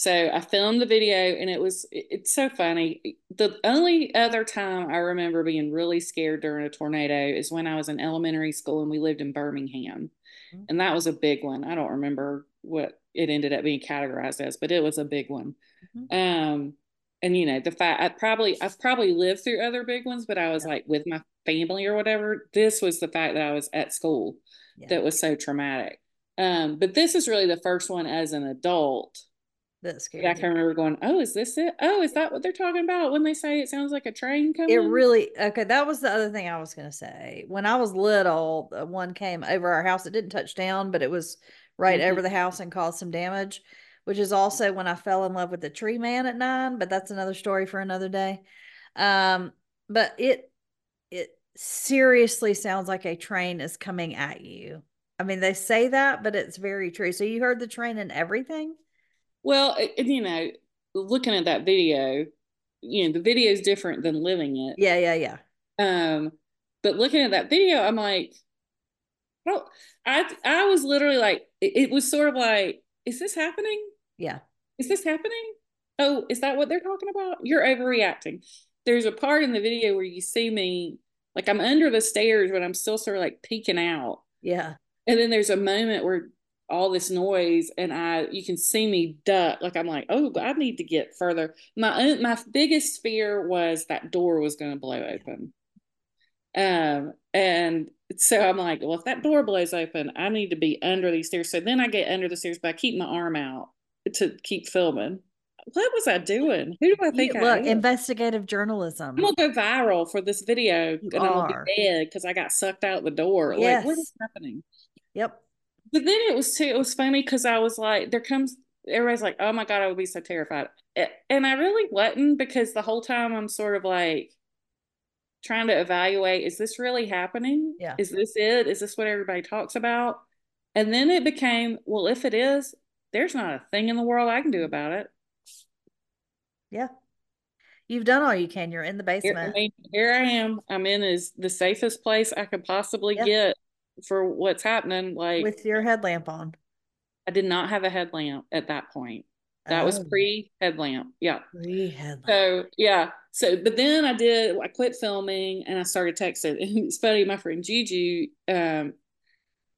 So I filmed the video and it was it's so funny. The only other time I remember being really scared during a tornado is when I was in elementary school and we lived in Birmingham. Mm-hmm. And that was a big one. I don't remember what it ended up being categorized as, but it was a big one. Mm-hmm. Um and you know the fact I probably I've probably lived through other big ones, but I was yeah. like with my family or whatever. This was the fact that I was at school yeah. that was so traumatic. Um, but this is really the first one as an adult that scared yeah, I can remember going, "Oh, is this it? Oh, is that what they're talking about when they say it sounds like a train coming?" It really okay. That was the other thing I was gonna say. When I was little, one came over our house. It didn't touch down, but it was right mm-hmm. over the house and caused some damage. Which is also when I fell in love with the tree man at nine. But that's another story for another day. Um, but it it seriously sounds like a train is coming at you. I mean, they say that, but it's very true. So you heard the train and everything. Well, you know, looking at that video, you know, the video is different than living it. Yeah, yeah, yeah. Um, but looking at that video, I'm like, well, I I was literally like, it, it was sort of like, is this happening? Yeah. Is this happening? Oh, is that what they're talking about? You're overreacting. There's a part in the video where you see me, like I'm under the stairs, but I'm still sort of like peeking out. Yeah. And then there's a moment where all this noise and I you can see me duck like I'm like oh I need to get further my my biggest fear was that door was going to blow open um and so I'm like well if that door blows open I need to be under these stairs so then I get under the stairs but I keep my arm out to keep filming what was I doing? Who do I think you, look, investigative journalism. I'm gonna go viral for this video you and are. I'm gonna be dead because I got sucked out the door. Yes. Like, what is happening? Yep. But then it was too, it was funny because I was like, there comes, everybody's like, oh my God, I would be so terrified. And I really wasn't because the whole time I'm sort of like trying to evaluate, is this really happening? Yeah. Is this it? Is this what everybody talks about? And then it became, well, if it is, there's not a thing in the world I can do about it. Yeah. You've done all you can. You're in the basement. Here, I, mean, here I am. I'm in is the safest place I could possibly yeah. get for what's happening. Like with your headlamp on. I did not have a headlamp at that point. That oh. was pre headlamp. Yeah. Pre headlamp. So yeah. So but then I did I quit filming and I started texting. And it's funny, my friend Juju um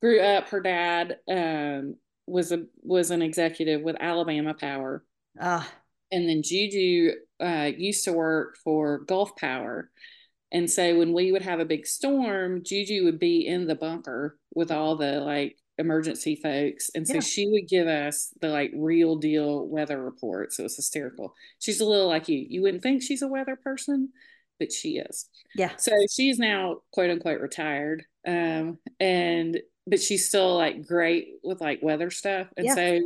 grew up, her dad um was a was an executive with Alabama Power. Ah. And then Juju uh, used to work for Gulf Power. And so when we would have a big storm, Juju would be in the bunker with all the like emergency folks. And so yeah. she would give us the like real deal weather reports. It was hysterical. She's a little like you. You wouldn't think she's a weather person, but she is. Yeah. So she's now quote unquote retired. Um, and but she's still like great with like weather stuff. And yeah. so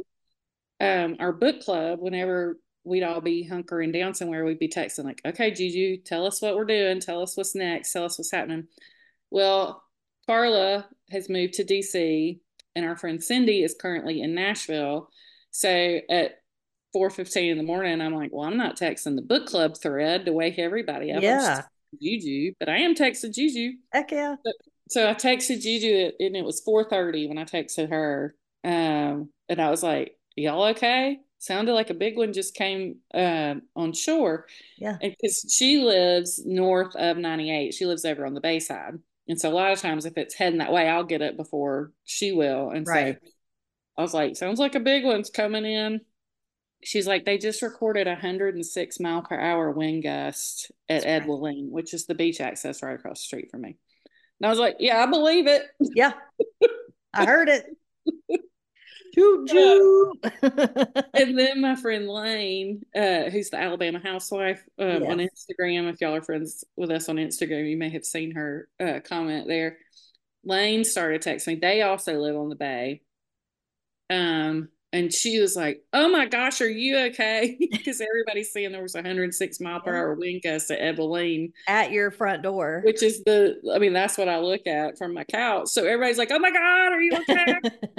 um our book club, whenever we'd all be hunkering down somewhere. We'd be texting like, "Okay, Juju, tell us what we're doing. Tell us what's next. Tell us what's happening." Well, Carla has moved to DC, and our friend Cindy is currently in Nashville. So at four fifteen in the morning, I'm like, "Well, I'm not texting the book club thread to wake everybody up." Yeah, Juju, but I am texting Juju. Heck yeah. So, so I texted Juju, and it was four thirty when I texted her, um, and I was like, "Y'all okay?" Sounded like a big one just came uh, on shore. Yeah. Because she lives north of 98. She lives over on the Bayside. And so a lot of times if it's heading that way, I'll get it before she will. And right. so I was like, sounds like a big one's coming in. She's like, they just recorded a 106 mile per hour wind gust at That's Ed Walline, which is the beach access right across the street from me. And I was like, yeah, I believe it. Yeah. I heard it. Choo choo. and then my friend Lane, uh, who's the Alabama housewife um, yes. on Instagram, if y'all are friends with us on Instagram, you may have seen her uh, comment there. Lane started texting me. They also live on the bay. Um, and she was like, "Oh my gosh, are you okay?" because everybody's saying there was a 106 mile per hour wind gust at Evelyn at your front door, which is the. I mean, that's what I look at from my couch. So everybody's like, "Oh my god, are you okay?"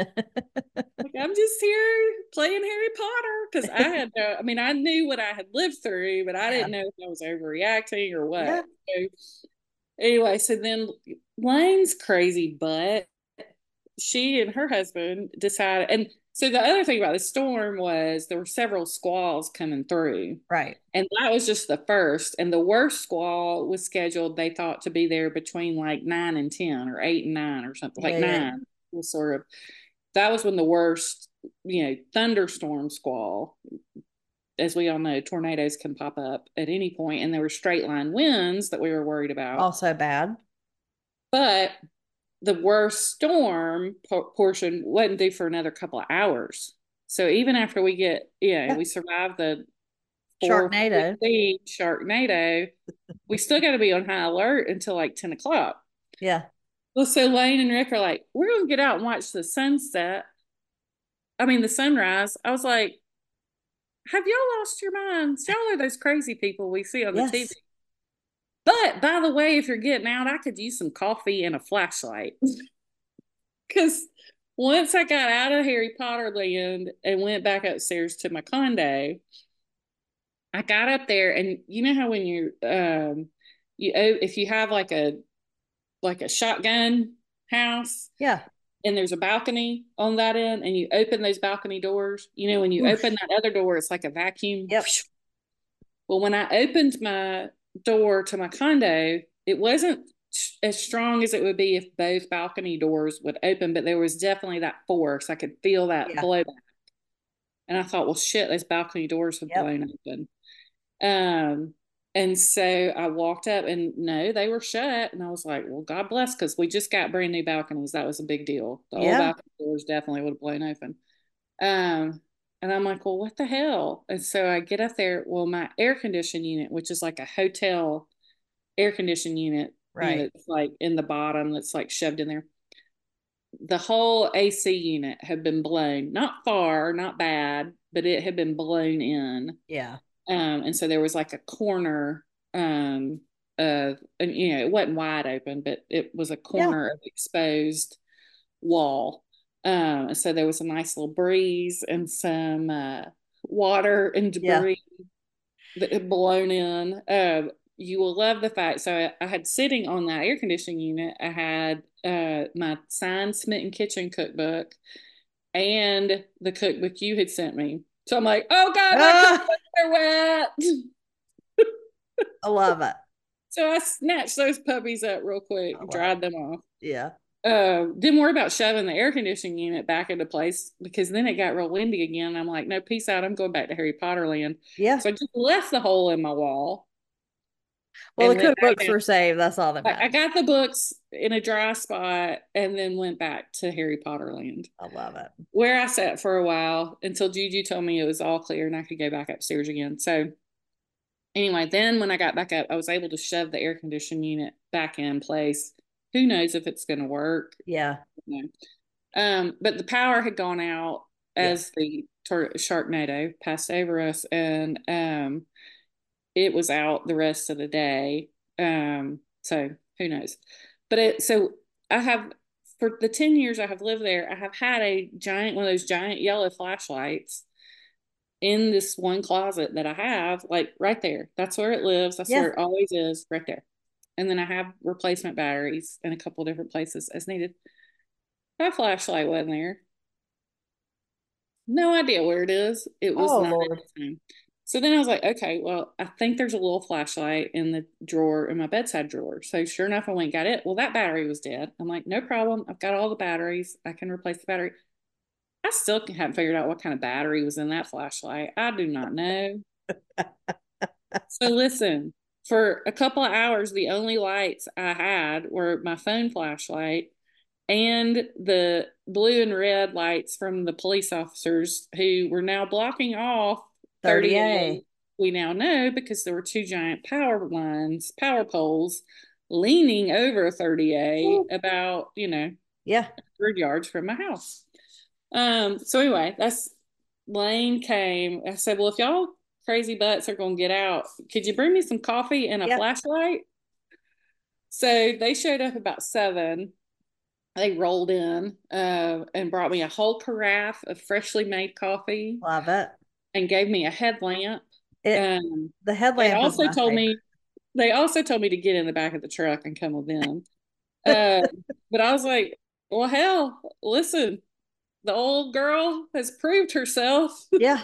like I'm just here playing Harry Potter because I had. No, I mean, I knew what I had lived through, but I didn't know if I was overreacting or what. Yeah. So, anyway, so then Lane's crazy butt she and her husband decided and so the other thing about the storm was there were several squalls coming through. Right. And that was just the first. And the worst squall was scheduled, they thought to be there between like nine and 10 or eight and nine or something yeah, like nine was sort of, that was when the worst, you know, thunderstorm squall, as we all know, tornadoes can pop up at any point, And there were straight line winds that we were worried about. Also bad. But the worst storm portion wasn't due for another couple of hours. So even after we get, yeah, we survive the Sharknado, Sharknado, we still got to be on high alert until like 10 o'clock. Yeah. Well, so Lane and Rick are like, we're going to get out and watch the sunset. I mean, the sunrise. I was like, have y'all lost your minds? Y'all are those crazy people we see on yes. the TV. But by the way, if you're getting out, I could use some coffee and a flashlight. Because once I got out of Harry Potter land and went back upstairs to my condo, I got up there and you know how when you're um you if you have like a like a shotgun house yeah and there's a balcony on that end and you open those balcony doors you know when you Oof. open that other door it's like a vacuum yep well when i opened my door to my condo, it wasn't as strong as it would be if both balcony doors would open, but there was definitely that force. I could feel that yeah. blowback. And I thought, well, shit, those balcony doors have yep. blown open. Um, and so I walked up and no, they were shut. And I was like, well, God bless, because we just got brand new balconies. That was a big deal. The yeah. old balcony doors definitely would have blown open. Um, and I'm like, well, what the hell? And so I get up there. Well, my air condition unit, which is like a hotel air condition unit, right? It's like in the bottom, that's like shoved in there. The whole AC unit had been blown, not far, not bad, but it had been blown in. Yeah. Um, and so there was like a corner, um, of, and you know, it wasn't wide open, but it was a corner yeah. of exposed wall um, so there was a nice little breeze and some uh, water and debris yeah. that had blown in. Uh, you will love the fact. So I, I, had sitting on that air conditioning unit. I had uh, my signed Smitten Kitchen cookbook and the cookbook you had sent me. So I'm like, oh god, my ah! are wet. I love it. So I snatched those puppies up real quick, dried them off. Yeah uh, didn't worry about shoving the air conditioning unit back into place because then it got real windy again. I'm like, no, peace out. I'm going back to Harry Potter land. Yeah. So I just left the hole in my wall. Well, the cookbooks were saved. That's all that matters. I got the books in a dry spot and then went back to Harry Potter land. I love it. Where I sat for a while until Juju told me it was all clear and I could go back upstairs again. So anyway, then when I got back up, I was able to shove the air conditioning unit back in place who knows if it's going to work? Yeah. Um but the power had gone out as yeah. the tor- sharknado passed over us and um it was out the rest of the day. Um so who knows? But it so i have for the 10 years i have lived there i have had a giant one of those giant yellow flashlights in this one closet that i have like right there. That's where it lives. That's yeah. where it always is right there and then I have replacement batteries in a couple different places as needed. My flashlight wasn't there. No idea where it is. It was oh, not time. So then I was like, okay, well, I think there's a little flashlight in the drawer in my bedside drawer. So sure enough, I went got it. Well, that battery was dead. I'm like, no problem. I've got all the batteries. I can replace the battery. I still haven't figured out what kind of battery was in that flashlight. I do not know. so listen, for a couple of hours, the only lights I had were my phone flashlight and the blue and red lights from the police officers who were now blocking off 30A. We now know because there were two giant power lines, power poles leaning over 30A about, you know, yeah, 100 yards from my house. Um, so anyway, that's Lane came. I said, Well, if y'all crazy butts are gonna get out, could you bring me some coffee and a yep. flashlight? So they showed up about seven. They rolled in uh, and brought me a whole carafe of freshly made coffee. Love it. And gave me a headlamp. It, um, the headlamp. They also told me. They also told me to get in the back of the truck and come with them. uh, but I was like, "Well, hell, listen, the old girl has proved herself. Yeah.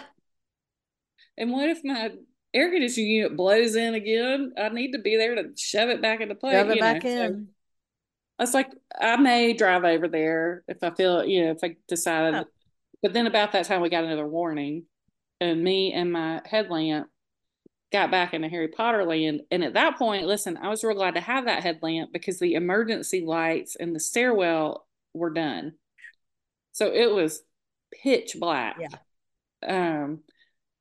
And what if my air conditioning unit blows in again? I need to be there to shove it back into place. Shove it back know? in. So I was like, I may drive over there if I feel, you know, if I decided. Oh. But then about that time, we got another warning, and me and my headlamp got back into Harry Potter land. And at that point, listen, I was real glad to have that headlamp because the emergency lights in the stairwell were done. So it was pitch black. Yeah. Um,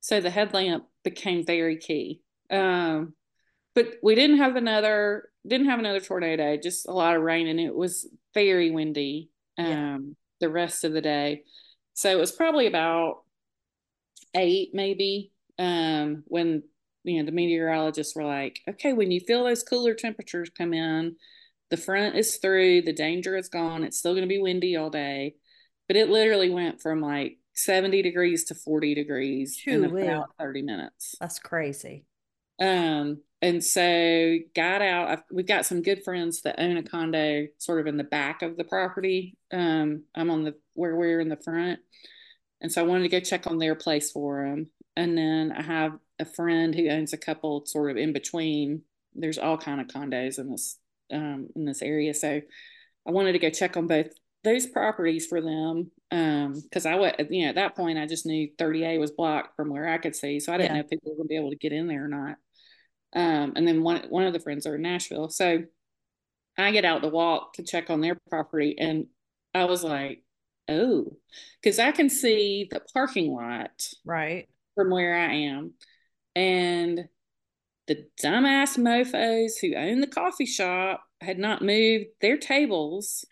so the headlamp became very key. Um, but we didn't have another didn't have another tornado, just a lot of rain and it was very windy um yeah. the rest of the day. So it was probably about eight maybe um when you know the meteorologists were like, okay, when you feel those cooler temperatures come in, the front is through, the danger is gone, it's still gonna be windy all day but it literally went from like 70 degrees to 40 degrees in about 30 minutes. That's crazy. Um, and so got out. I've, we've got some good friends that own a condo sort of in the back of the property. Um, I'm on the where we're in the front, and so I wanted to go check on their place for them. And then I have a friend who owns a couple sort of in between. There's all kind of condos in this um, in this area, so I wanted to go check on both those properties for them because um, I was you know at that point I just knew 30A was blocked from where I could see, so I didn't yeah. know if people were going to be able to get in there or not. Um, and then one one of the friends are in Nashville, so I get out to walk to check on their property, and I was like, oh, because I can see the parking lot right from where I am, and the dumbass mofo's who own the coffee shop had not moved their tables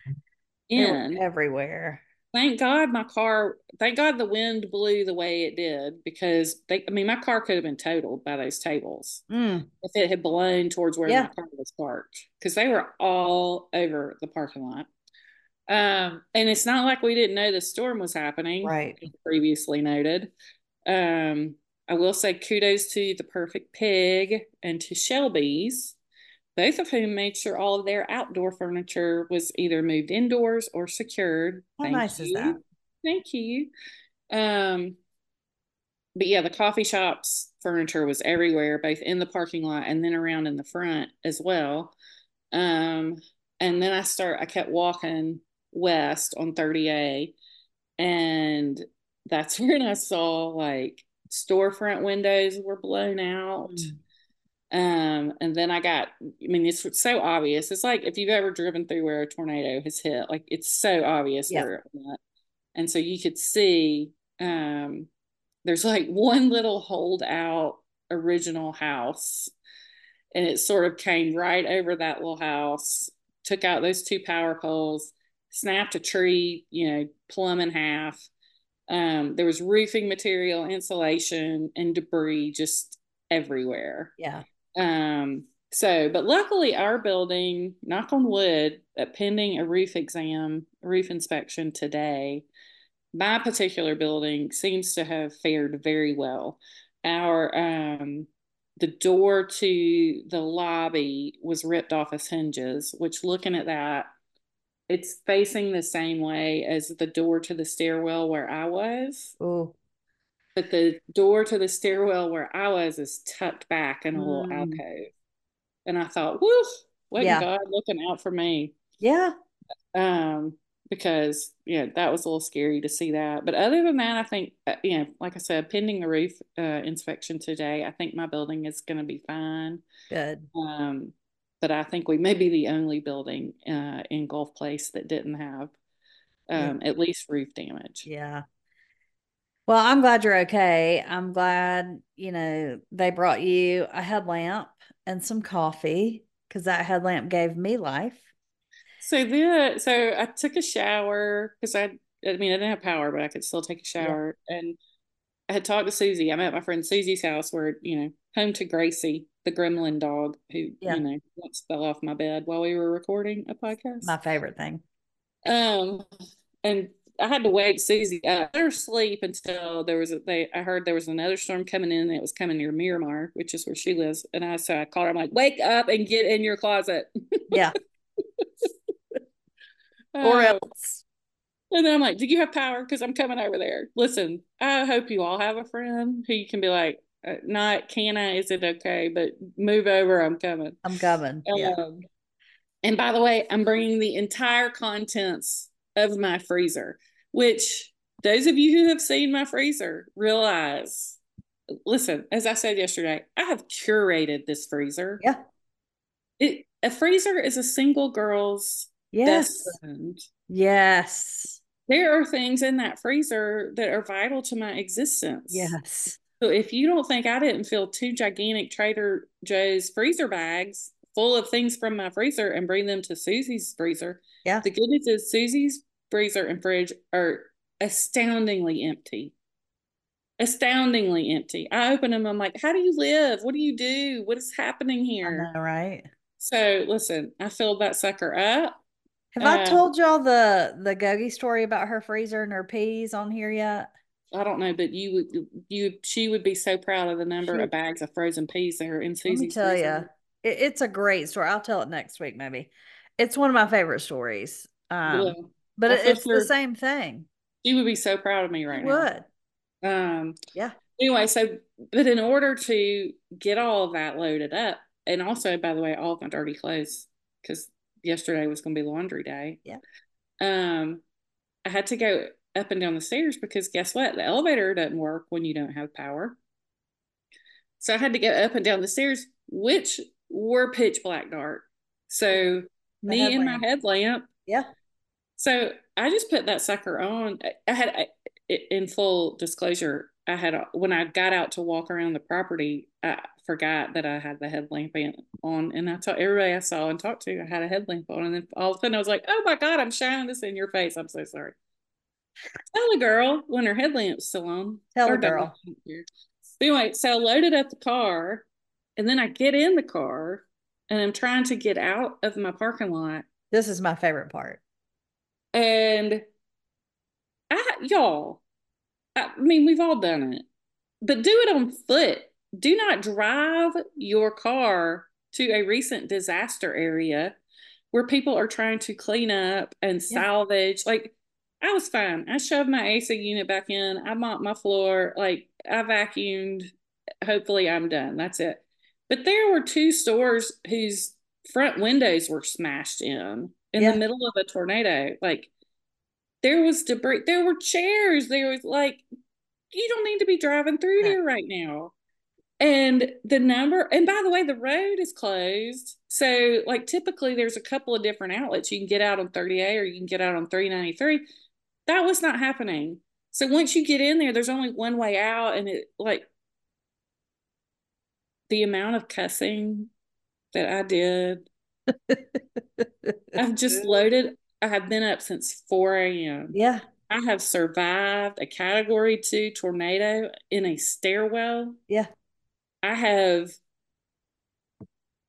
in everywhere. Thank God my car, thank God the wind blew the way it did because they, I mean, my car could have been totaled by those tables mm. if it had blown towards where yeah. my car was parked because they were all over the parking lot. Um, and it's not like we didn't know the storm was happening, right? Previously noted. Um, I will say kudos to the perfect pig and to Shelby's both of whom made sure all of their outdoor furniture was either moved indoors or secured. How Thank nice you. is that? Thank you. Um, but yeah, the coffee shop's furniture was everywhere, both in the parking lot and then around in the front as well. Um, and then I start, I kept walking west on 30A, and that's when I saw like storefront windows were blown out. Mm. Um, and then I got, I mean, it's so obvious. It's like if you've ever driven through where a tornado has hit, like it's so obvious yeah. And so you could see um there's like one little holdout original house, and it sort of came right over that little house, took out those two power poles, snapped a tree, you know, plumb in half. Um, there was roofing material, insulation, and debris just everywhere. Yeah. Um, so, but luckily, our building, knock on wood, pending a roof exam, roof inspection today, my particular building seems to have fared very well. Our um, the door to the lobby was ripped off its hinges, which looking at that, it's facing the same way as the door to the stairwell where I was. Oh but the door to the stairwell where I was is tucked back in a mm. little alcove. And I thought, whoo, wasn't yeah. God looking out for me? Yeah. Um, because yeah, that was a little scary to see that. But other than that, I think uh, you know, like I said, pending the roof uh, inspection today, I think my building is going to be fine. Good. Um, but I think we may be the only building uh, in Gulf Place that didn't have um, yeah. at least roof damage. Yeah. Well, I'm glad you're okay. I'm glad, you know, they brought you a headlamp and some coffee because that headlamp gave me life. So then, so I took a shower because I, I mean, I didn't have power, but I could still take a shower. Yeah. And I had talked to Susie. I'm at my friend Susie's house where, you know, home to Gracie, the gremlin dog who, yeah. you know, once fell off my bed while we were recording a podcast. My favorite thing. Um, and I had to wake Susie up. Let her sleep until there was a they I heard there was another storm coming in and it was coming near Miramar, which is where she lives. And I so I called her, I'm like, wake up and get in your closet. Yeah. or uh, else. And then I'm like, do you have power? Because I'm coming over there. Listen, I hope you all have a friend who you can be like, uh, not can I, is it okay? But move over, I'm coming. I'm coming. Um, yeah. And by the way, I'm bringing the entire contents of my freezer, which those of you who have seen my freezer realize. Listen, as I said yesterday, I have curated this freezer. Yeah. It, a freezer is a single girl's yes. Yes. There are things in that freezer that are vital to my existence. Yes. So if you don't think I didn't fill two gigantic Trader Joe's freezer bags full of things from my freezer and bring them to Susie's freezer. Yeah. The good news is Susie's freezer and fridge are astoundingly empty. Astoundingly empty. I open them, I'm like, how do you live? What do you do? What is happening here? Know, right? So listen, I filled that sucker up. Have uh, I told y'all the the Gogi story about her freezer and her peas on here yet? I don't know, but you would you she would be so proud of the number she, of bags of frozen peas that are in Susie's. Let me tell you, it, it's a great story. I'll tell it next week, maybe. It's one of my favorite stories. Um. But it's the same thing. She would be so proud of me right she now. Would. Um. Yeah. Anyway, so but in order to get all of that loaded up, and also by the way, all of my dirty clothes, because yesterday was going to be laundry day. Yeah. Um, I had to go up and down the stairs because guess what? The elevator doesn't work when you don't have power. So I had to go up and down the stairs, which were pitch black dark. So the me headlamp. and my headlamp. Yeah. So I just put that sucker on. I had, in full disclosure, I had when I got out to walk around the property, I forgot that I had the headlamp on, and I told everybody I saw and talked to, I had a headlamp on, and then all of a sudden I was like, "Oh my god, I'm shining this in your face! I'm so sorry." Tell a girl when her headlamp's still on. Tell the girl. Anyway, so I loaded up the car, and then I get in the car, and I'm trying to get out of my parking lot. This is my favorite part. And I, y'all, I mean, we've all done it, but do it on foot. Do not drive your car to a recent disaster area where people are trying to clean up and salvage. Yeah. Like, I was fine. I shoved my AC unit back in. I mopped my floor. Like, I vacuumed. Hopefully, I'm done. That's it. But there were two stores whose front windows were smashed in in yeah. the middle of a tornado. Like, there was debris. There were chairs. There was like, you don't need to be driving through here right now. And the number, and by the way, the road is closed. So, like, typically there's a couple of different outlets. You can get out on 30A or you can get out on 393. That was not happening. So, once you get in there, there's only one way out. And it, like, the amount of cussing that I did, I've just loaded I have been up since 4 a.m. Yeah. I have survived a category two tornado in a stairwell. Yeah. I have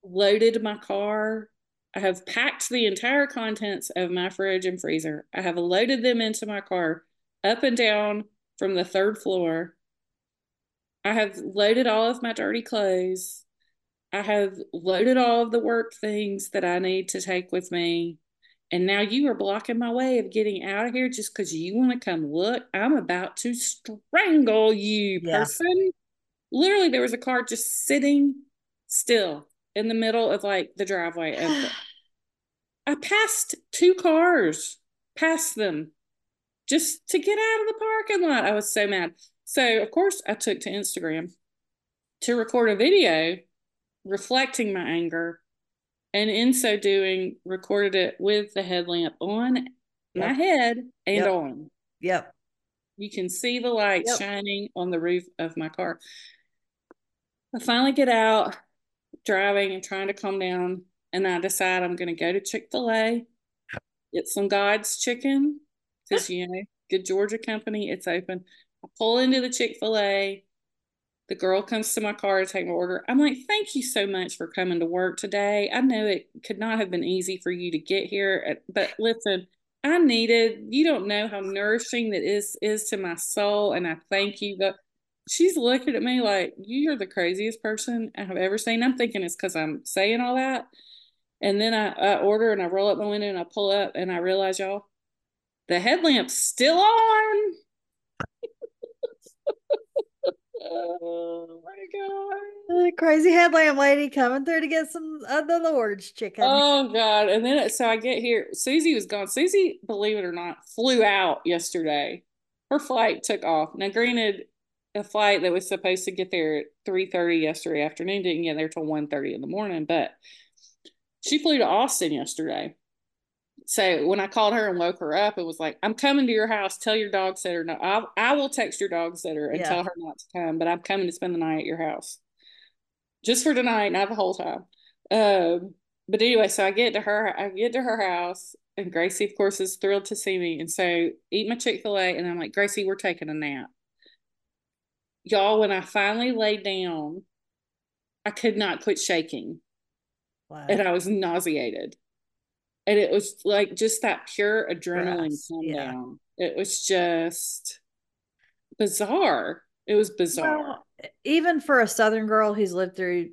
loaded my car. I have packed the entire contents of my fridge and freezer. I have loaded them into my car up and down from the third floor. I have loaded all of my dirty clothes. I have loaded all of the work things that I need to take with me and now you are blocking my way of getting out of here just because you want to come look. I'm about to strangle you, yeah. person. Literally, there was a car just sitting still in the middle of like the driveway. Of the- I passed two cars past them just to get out of the parking lot. I was so mad. So, of course, I took to Instagram to record a video reflecting my anger. And in so doing, recorded it with the headlamp on yep. my head and yep. on. Yep. You can see the light yep. shining on the roof of my car. I finally get out driving and trying to calm down. And I decide I'm going to go to Chick fil A, get some God's chicken, because, you know, good Georgia company, it's open. I pull into the Chick fil A. The girl comes to my car to take my order. I'm like, thank you so much for coming to work today. I know it could not have been easy for you to get here, eh, but listen, I needed, you don't know how nourishing that is is to my soul. And I thank you. But she's looking at me like, You're the craziest person I have ever seen. I'm thinking it's because I'm saying all that. And then I, I order and I roll up my window and I pull up and I realize, y'all, the headlamp's still on. Oh my god! The crazy headlamp lady coming through to get some of the Lord's chicken. Oh god! And then so I get here. Susie was gone. Susie, believe it or not, flew out yesterday. Her flight took off. Now, granted, a flight that was supposed to get there at three thirty yesterday afternoon didn't get there till 1.30 in the morning, but she flew to Austin yesterday so when I called her and woke her up, it was like, I'm coming to your house. Tell your dog sitter no. I I will text your dog sitter and yeah. tell her not to come, but I'm coming to spend the night at your house, just for tonight, not the whole time. Um, but anyway, so I get to her, I get to her house, and Gracie, of course, is thrilled to see me, and so eat my Chick Fil A, and I'm like, Gracie, we're taking a nap. Y'all, when I finally laid down, I could not quit shaking, wow. and I was nauseated and it was like just that pure adrenaline come yeah. down. It was just bizarre. It was bizarre. Well, even for a Southern girl who's lived through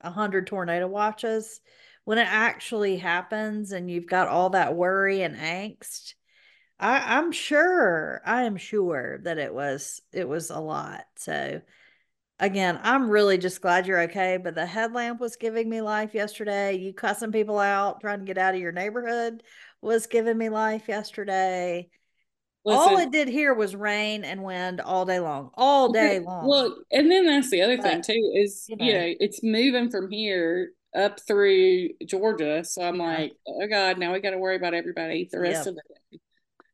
a hundred tornado watches, when it actually happens and you've got all that worry and angst, I, I'm sure, I am sure that it was it was a lot. So again, I'm really just glad you're okay. But the headlamp was giving me life yesterday. You cussing people out, trying to get out of your neighborhood was giving me life yesterday. Listen, all it did here was rain and wind all day long, all day long. Well, and then that's the other but, thing too is you know, you know, it's moving from here up through Georgia. So I'm yeah. like, oh God, now we got to worry about everybody the rest yep. of the day.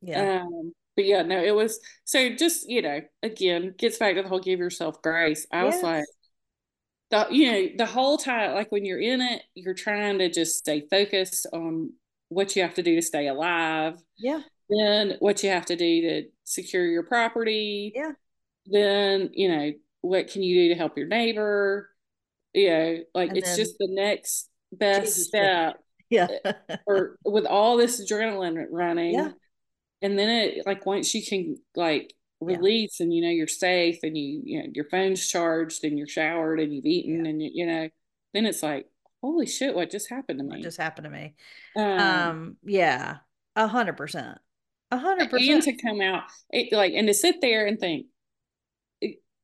Yeah. Um, but yeah, no, it was so just, you know, again, gets back to the whole give yourself grace. I yes. was like, the you know, the whole time, like when you're in it, you're trying to just stay focused on what you have to do to stay alive. Yeah. Then what you have to do to secure your property. Yeah. Then, you know, what can you do to help your neighbor? You know, like and it's just the next best Jesus step. Yeah. or with all this adrenaline running. Yeah and then it like once you can like release yeah. and you know you're safe and you you know your phone's charged and you're showered and you've eaten yeah. and you, you know then it's like holy shit what just happened to me what just happened to me um, um yeah a hundred percent a hundred percent and to come out it, like and to sit there and think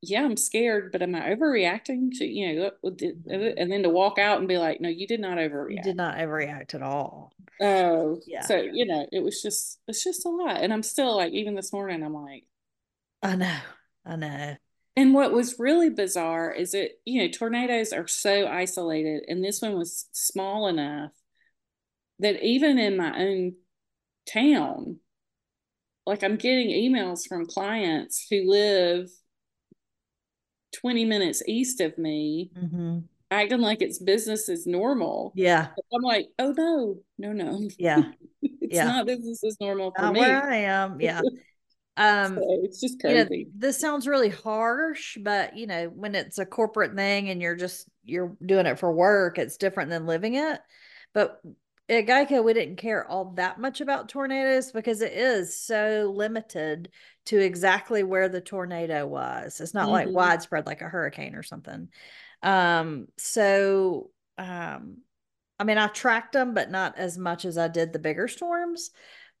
yeah i'm scared but am i overreacting to you know mm-hmm. and then to walk out and be like no you did not overreact you did not overreact at all Oh, yeah. So you know, it was just it's just a lot, and I'm still like, even this morning, I'm like, I know, I know. And what was really bizarre is that you know tornadoes are so isolated, and this one was small enough that even in my own town, like I'm getting emails from clients who live 20 minutes east of me mm-hmm acting like it's business as normal. Yeah. I'm like, oh no, no, no. Yeah. it's yeah. not business as normal for not me. Where I am. Yeah. Um so it's just crazy. You know, this sounds really harsh, but you know, when it's a corporate thing and you're just you're doing it for work, it's different than living it. But at Geico, we didn't care all that much about tornadoes because it is so limited to exactly where the tornado was. It's not mm-hmm. like widespread like a hurricane or something. Um, so um, I mean, I tracked them, but not as much as I did the bigger storms.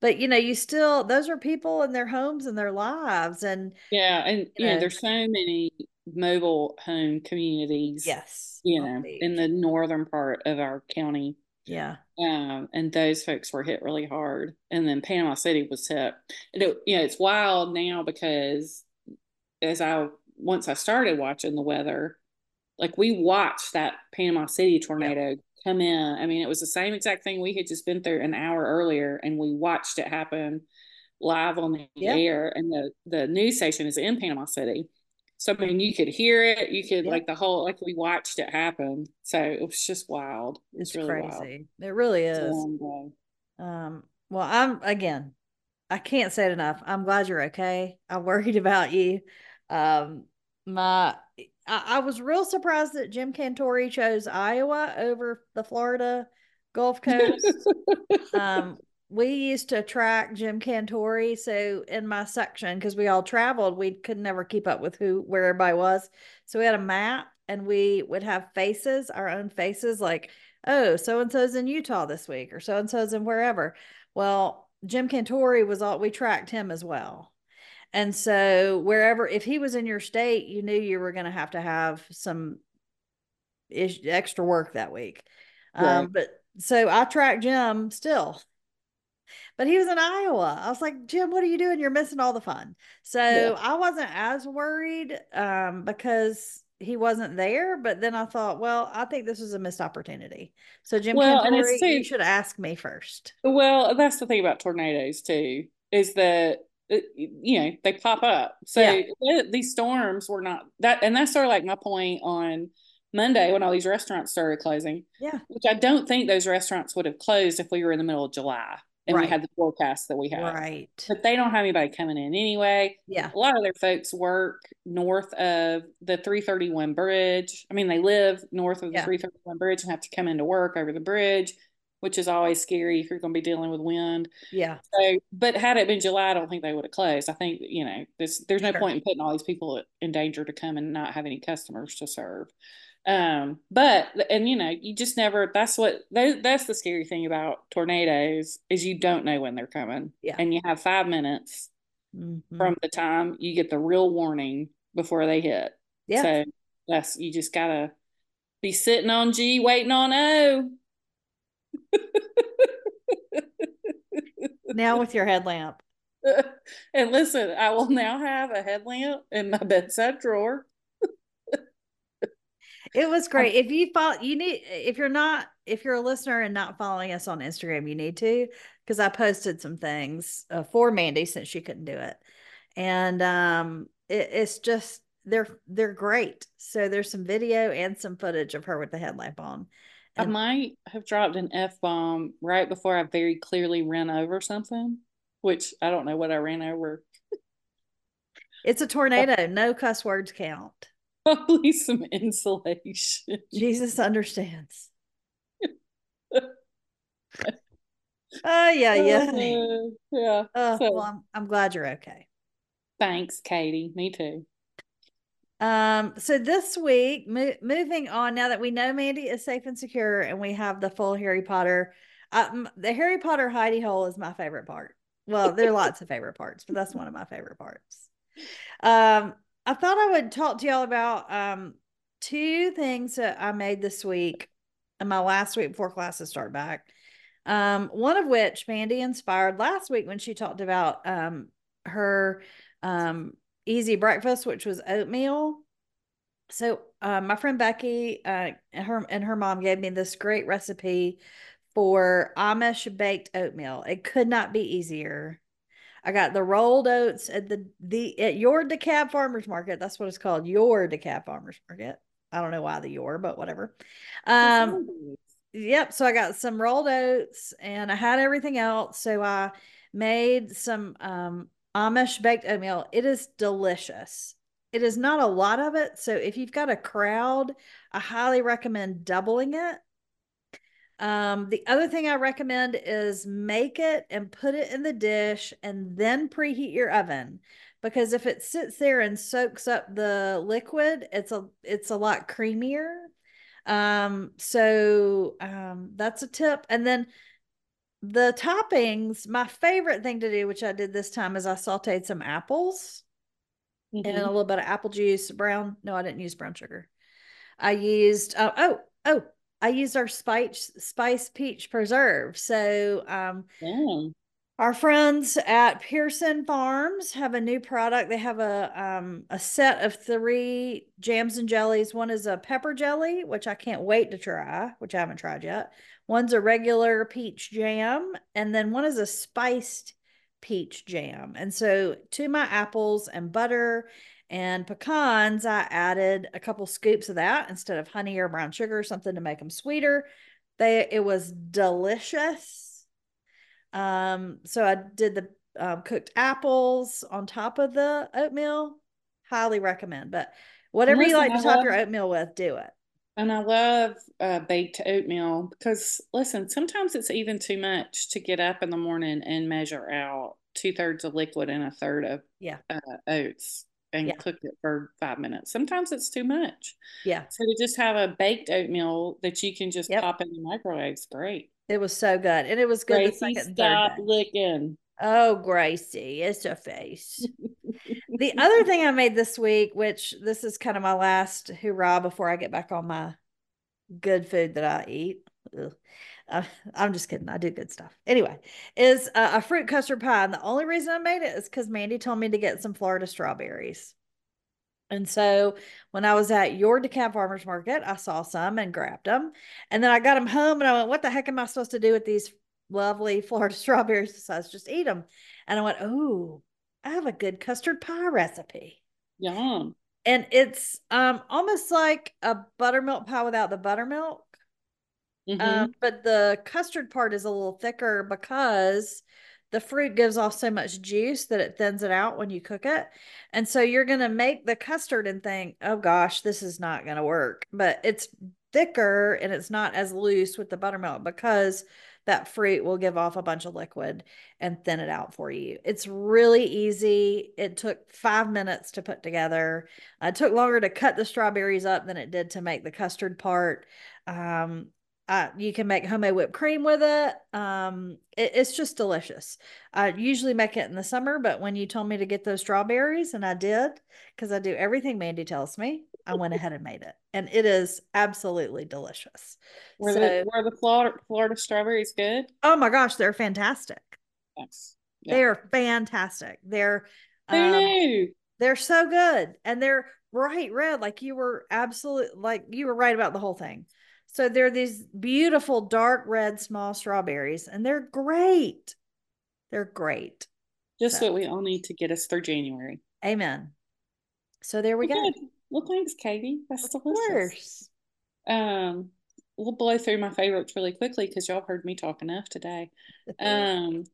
But you know, you still those are people in their homes and their lives, and yeah, and you know, know there's so many mobile home communities. Yes, you know, in the northern part of our county. Yeah. Um, and those folks were hit really hard. And then Panama City was hit. And it, you know, it's wild now because as I once I started watching the weather, like we watched that Panama City tornado yep. come in. I mean, it was the same exact thing we had just been through an hour earlier, and we watched it happen live on the yep. air. And the the news station is in Panama City, so I mean, you could hear it. You could like the whole like we watched it happen. So it was just wild. It's, it's really crazy. Wild. It really is. Um. Well, I'm again. I can't say it enough. I'm glad you're okay. I'm worried about you. Um, my I, I was real surprised that Jim Cantore chose Iowa over the Florida Gulf Coast. um, we used to track Jim Cantore. So in my section, because we all traveled, we could never keep up with who where everybody was. So we had a map and we would have faces, our own faces, like, oh, so and so's in Utah this week, or so and so's in wherever. Well, Jim Cantore was all we tracked him as well. And so wherever if he was in your state, you knew you were going to have to have some ish, extra work that week. Right. Um, but so I tracked Jim still. But he was in Iowa. I was like, Jim, what are you doing? You're missing all the fun. So yeah. I wasn't as worried um, because he wasn't there. But then I thought, well, I think this was a missed opportunity. So Jim, well, Cantore, you should ask me first. Well, that's the thing about tornadoes too, is that uh, you know they pop up so yeah. these storms were not that and that's sort of like my point on monday when all these restaurants started closing yeah which i don't think those restaurants would have closed if we were in the middle of july and right. we had the forecast that we had right but they don't have anybody coming in anyway yeah a lot of their folks work north of the 331 bridge i mean they live north of the yeah. 331 bridge and have to come into work over the bridge which is always scary if you're going to be dealing with wind. Yeah. So, but had it been July, I don't think they would have closed. I think you know, there's there's no sure. point in putting all these people in danger to come and not have any customers to serve. Um, but and you know, you just never. That's what that, that's the scary thing about tornadoes is you don't know when they're coming. Yeah. And you have five minutes mm-hmm. from the time you get the real warning before they hit. Yeah. So that's you just gotta be sitting on G waiting on O. now with your headlamp. and listen, I will now have a headlamp in my bedside drawer. It was great. If you follow, you need, if you're not, if you're a listener and not following us on Instagram, you need to, because I posted some things uh, for Mandee since she couldn't do it. And um, it, it's just, they're, they're great. So there's some video and some footage of her with the headlamp on. I might have dropped an F bomb right before I very clearly ran over something, which I don't know what I ran over. It's a tornado. No cuss words count. Probably some insulation. Jesus understands. Oh yeah, yeah. Uh, yeah. Uh, so, well, I'm, I'm glad you're okay. Thanks, Katie. Me too. Um, so this week, mo- moving on, now that we know Mandee is safe and secure and we have the full Harry Potter, uh, the Harry Potter hidey hole is my favorite part. Well, there are lots of favorite parts, but that's one of my favorite parts. Um, I thought I would talk to y'all about um two things that I made this week and my last week before classes start back. Um, one of which Mandee inspired last week when she talked about um her um easy breakfast, which was oatmeal. So uh, my friend Becky uh, and her and her mom gave me this great recipe for Amish baked oatmeal. It could not be easier. I got the rolled oats at the the at your DeKalb Farmers Market. That's what it's called, your DeKalb Farmers Market. I don't know why the your, but whatever. Um, yep. So I got some rolled oats, and I had everything else. So I made some um Amish baked oatmeal. It is delicious. It is not a lot of it. So if you've got a crowd, I highly recommend doubling it. Um, the other thing I recommend is make it and put it in the dish and then preheat your oven because if it sits there and soaks up the liquid, it's a it's a lot creamier. Um, so um, that's a tip. And then the toppings, my favorite thing to do, which I did this time, is I sauteed some apples mm-hmm. and a little bit of apple juice, brown. No, I didn't use brown sugar. I used, uh, oh, oh, I use our spice spice peach preserve. So um yeah. our friends at Pearson Farms have a new product. They have a um a set of three jams and jellies. One is a pepper jelly, which I can't wait to try, which I haven't tried yet. One's a regular peach jam, and then one is a spiced peach jam. And so to my apples and butter and pecans, I added a couple scoops of that instead of honey or brown sugar or something to make them sweeter. They it was delicious. Um, so I did the um, cooked apples on top of the oatmeal. Highly recommend. But whatever listen, you like to I top love, your oatmeal with, do it. And I love uh, baked oatmeal because listen, sometimes it's even too much to get up in the morning and measure out two thirds of liquid and a third of yeah uh, oats and yeah. cook it for five minutes. Sometimes it's too much. Yeah. So to just have a baked oatmeal that you can just yep. pop in the microwave is great. It was so good. And it was good Gracie, the second stop licking. Oh, Gracie, it's a face. the other thing I made this week, which this is kind of my last hurrah before I get back on my good food that I eat. Uh, I'm just kidding. I do good stuff. Anyway, is uh, a fruit custard pie. And the only reason I made it is because Mandee told me to get some Florida strawberries. And so when I was at your DeKalb Farmers Market, I saw some and grabbed them. And then I got them home and I went, what the heck am I supposed to do with these lovely Florida strawberries besides just eat them? And I went, oh, I have a good custard pie recipe. Yum. And it's um almost like a buttermilk pie without the buttermilk. Mm-hmm. Um, but the custard part is a little thicker because the fruit gives off so much juice that it thins it out when you cook it. And so you're going to make the custard and think, oh gosh, this is not going to work. But it's thicker and it's not as loose with the buttermilk because that fruit will give off a bunch of liquid and thin it out for you. It's really easy. It took five minutes to put together. It took longer to cut the strawberries up than it did to make the custard part. Um, uh, you can make homemade whipped cream with it. Um, it, it's just delicious. I usually make it in the summer, but when you told me to get those strawberries, and I did, because I do everything Mandee tells me, I went ahead and made it, and it is absolutely delicious. Were so, the were the Florida Florida strawberries good? Oh my gosh, they're fantastic. Yes, yeah. they're fantastic. They're um, they're so good, and they're bright red, like you were absolute, like you were right about the whole thing. So they're these beautiful dark red small strawberries, and they're great. They're great. Just so. what we all need to get us through January. Amen. So there we go. Well, thanks, Katie. That's of delicious. Course. Um, we'll blow through my favorites really quickly because y'all heard me talk enough today. um,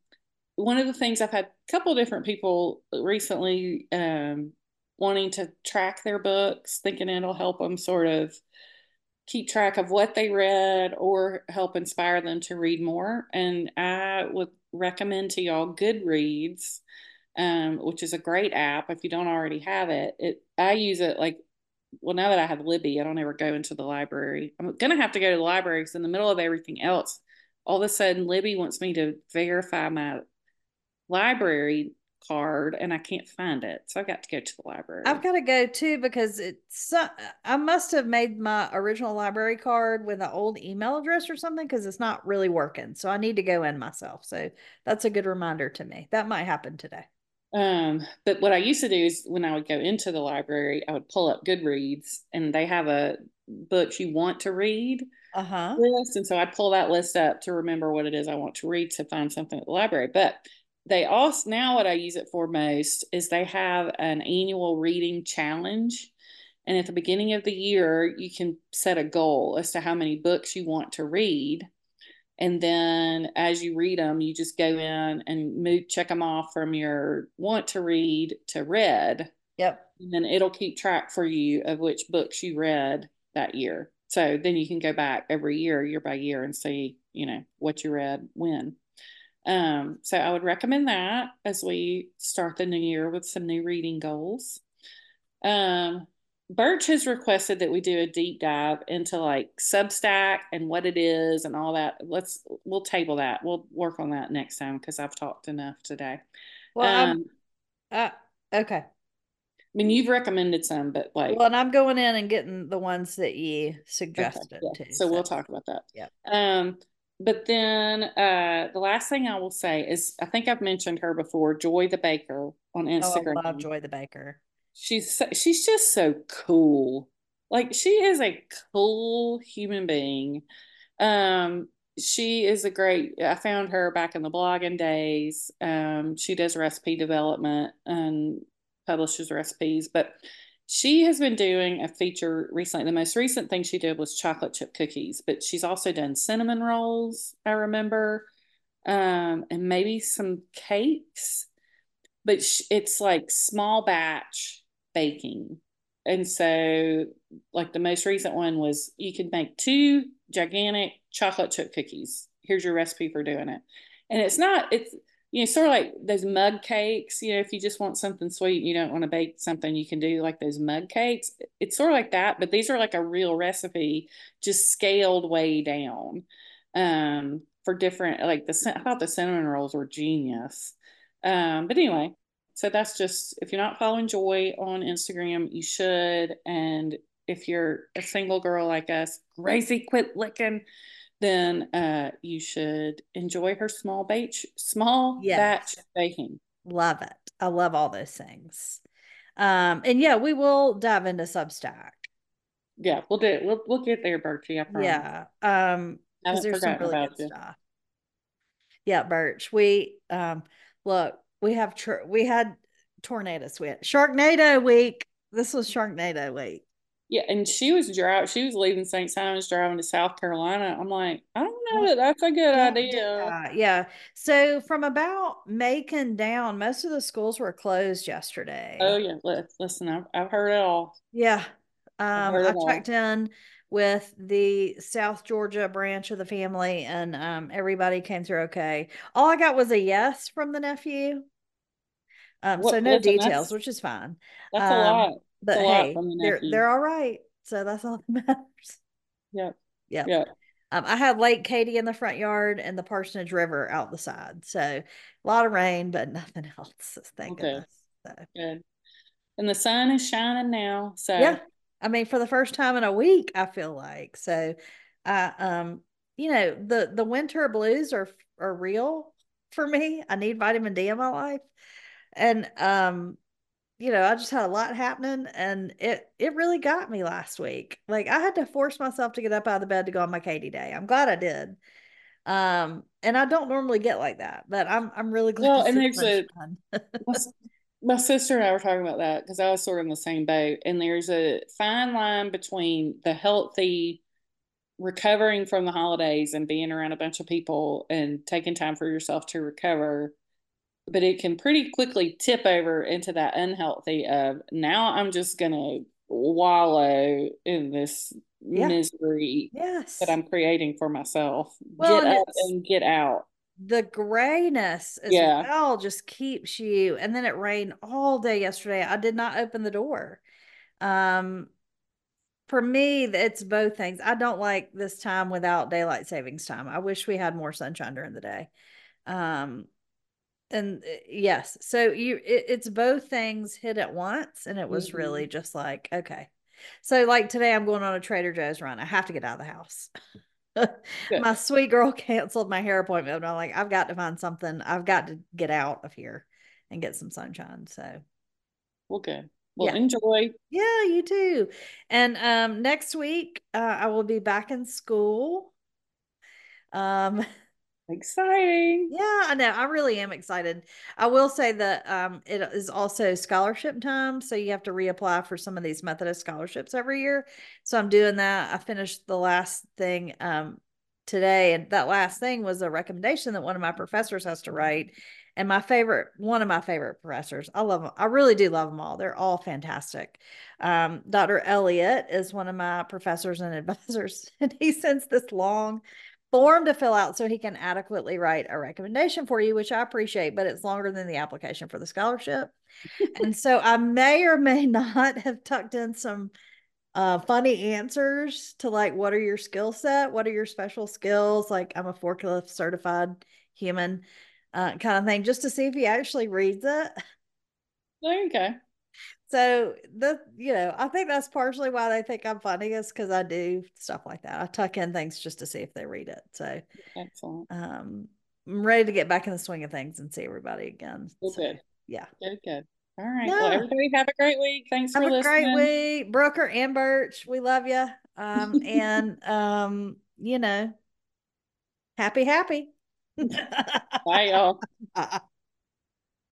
one of the things I've had a couple different people recently um, wanting to track their books, thinking it'll help them sort of keep track of what they read or help inspire them to read more. And I would recommend to y'all Goodreads, um, which is a great app if you don't already have it. It I use it like well now that I have Libby, I don't ever go into the library. I'm gonna have to go to the library because in the middle of everything else, all of a sudden Libby wants me to verify my library card and I can't find it. So I got to go to the library. I've got to go too because it's I must have made my original library card with an old email address or something because it's not really working. So I need to go in myself. So that's a good reminder to me. That might happen today. Um, but what I used to do is when I would go into the library, I would pull up Goodreads and they have a books you want to read uh-huh. list. And so I'd pull that list up to remember what it is I want to read to find something at the library. But they also now what I use it for most is they have an annual reading challenge. And at the beginning of the year, you can set a goal as to how many books you want to read. And then as you read them, you just go in and move, check them off from your want to read to read. Yep. And then it'll keep track for you of which books you read that year. So then you can go back every year, year by year, and see, you know, what you read when. Um, so I would recommend that as we start the new year with some new reading goals. Um, Birch has requested that we do a deep dive into like Substack and what it is and all that. Let's we'll table that. We'll work on that next time because I've talked enough today. Well, um, uh, okay. I mean, you've recommended some, but like, well, and I'm going in and getting the ones that you suggested okay, yeah. So, so, we'll talk about that. Yeah. Um, but then uh, the last thing I will say is I think I've mentioned her before, Joy the Baker on Instagram. Oh, I love Joy the Baker. She's she's just so cool. Like she is a cool human being. Um, she is a great. I found her back in the blogging days. Um, she does recipe development and publishes recipes, but she has been doing a feature recently. The most recent thing she did was chocolate chip cookies, but she's also done cinnamon rolls, I remember, um, and maybe some cakes. But it's like small batch baking. And so, like the most recent one was you could make two gigantic chocolate chip cookies. Here's your recipe for doing it. And it's not, it's, you know, sort of like those mug cakes. You know, if you just want something sweet, you don't want to bake something, you can do like those mug cakes. It's sort of like that, but these are like a real recipe, just scaled way down. Um, for different, like the I thought the cinnamon rolls were genius. Um, but anyway, so that's just if you're not following Joy on Instagram, you should. And if you're a single girl like us, Gracie, quit licking then uh, you should enjoy her small batch, small yes. batch baking. Love it. I love all those things. Um, and yeah, we will dive into Substack. Yeah, we'll do it. We'll we'll get there, Birchie. I promise. Yeah. Um, because there's some really good you. stuff. Yeah, Birch. We um look, we have tr- we had tornadoes. We had Sharknado week. This was Sharknado week. Yeah, and she was driving. She was leaving St. Simon's, driving to South Carolina. I'm like, I don't know that that's a good idea. Yeah. So from about Macon down, most of the schools were closed yesterday. Oh yeah, listen, I've I've heard it all. Yeah, um, I checked all. in with the South Georgia branch of the family, and um, everybody came through okay. All I got was a yes from the nephew. Um, what, so no details, which is fine. That's um, a lot but hey, they're they're all right. So that's all that matters. Yeah. Yeah. Um, I had Lake Katie in the front yard and the Parsonage River out the side. So a lot of rain, but nothing else. Thank okay. goodness. So. Good. And the sun is shining now. So yeah. I mean, for the first time in a week, I feel like so. I um, you know, the the winter blues are are real for me. I need vitamin D in my life, and um, you know, I just had a lot happening and it it really got me last week. Like I had to force myself to get up out of the bed to go on my Katie day. I'm glad I did. Um and I don't normally get like that, but I'm I'm really glad. Well, and there's a my, my sister and I were talking about that because I was sort of in the same boat. And there's a fine line between the healthy recovering from the holidays and being around a bunch of people and taking time for yourself to recover but it can pretty quickly tip over into that unhealthy of now I'm just gonna wallow in this yeah. misery yes. that I'm creating for myself. Well, get up and get out. The grayness as yeah. well just keeps you. And then it rained all day yesterday. I did not open the door. Um, for me, it's both things. I don't like this time without daylight savings time. I wish we had more sunshine during the day. Um, and uh, yes so you it, it's both things hit at once and it was mm-hmm. really just like okay. So like today i'm going on a trader joe's run i have to get out of the house. My sweet girl canceled my hair appointment i'm like i've got to find something i've got to get out of here and get some sunshine so. Well good. Well yeah. enjoy. Yeah you too. And um next week uh, i will be back in school. Um Exciting. Yeah, I know. I really am excited. I will say that um, it is also scholarship time. So you have to reapply for some of these Methodist scholarships every year. So I'm doing that. I finished the last thing um, today. And that last thing was a recommendation that one of my professors has to write. And my favorite, one of my favorite professors, I love them. I really do love them all. They're all fantastic. Um, Dr. Elliott is one of my professors and advisors, and he sends this long form to fill out so he can adequately write a recommendation for you, which I appreciate, but it's longer than the application for the scholarship. and so I may or may not have tucked in some uh, funny answers to like, what are your skill set? What are your special skills? Like, I'm a forklift certified human uh, kind of thing, just to see if he actually reads it. There you go. So the you know i think that's partially why they think i'm funny is because i do stuff like that. I tuck in things just to see if they read it. So excellent. um i'm ready to get back in the swing of things and see everybody again. So, good. yeah. Good good. All right. Yeah. well everybody have a great week. Thanks have for listening. great week. Brooker and birch we love you um and um you know happy happy. Bye y'all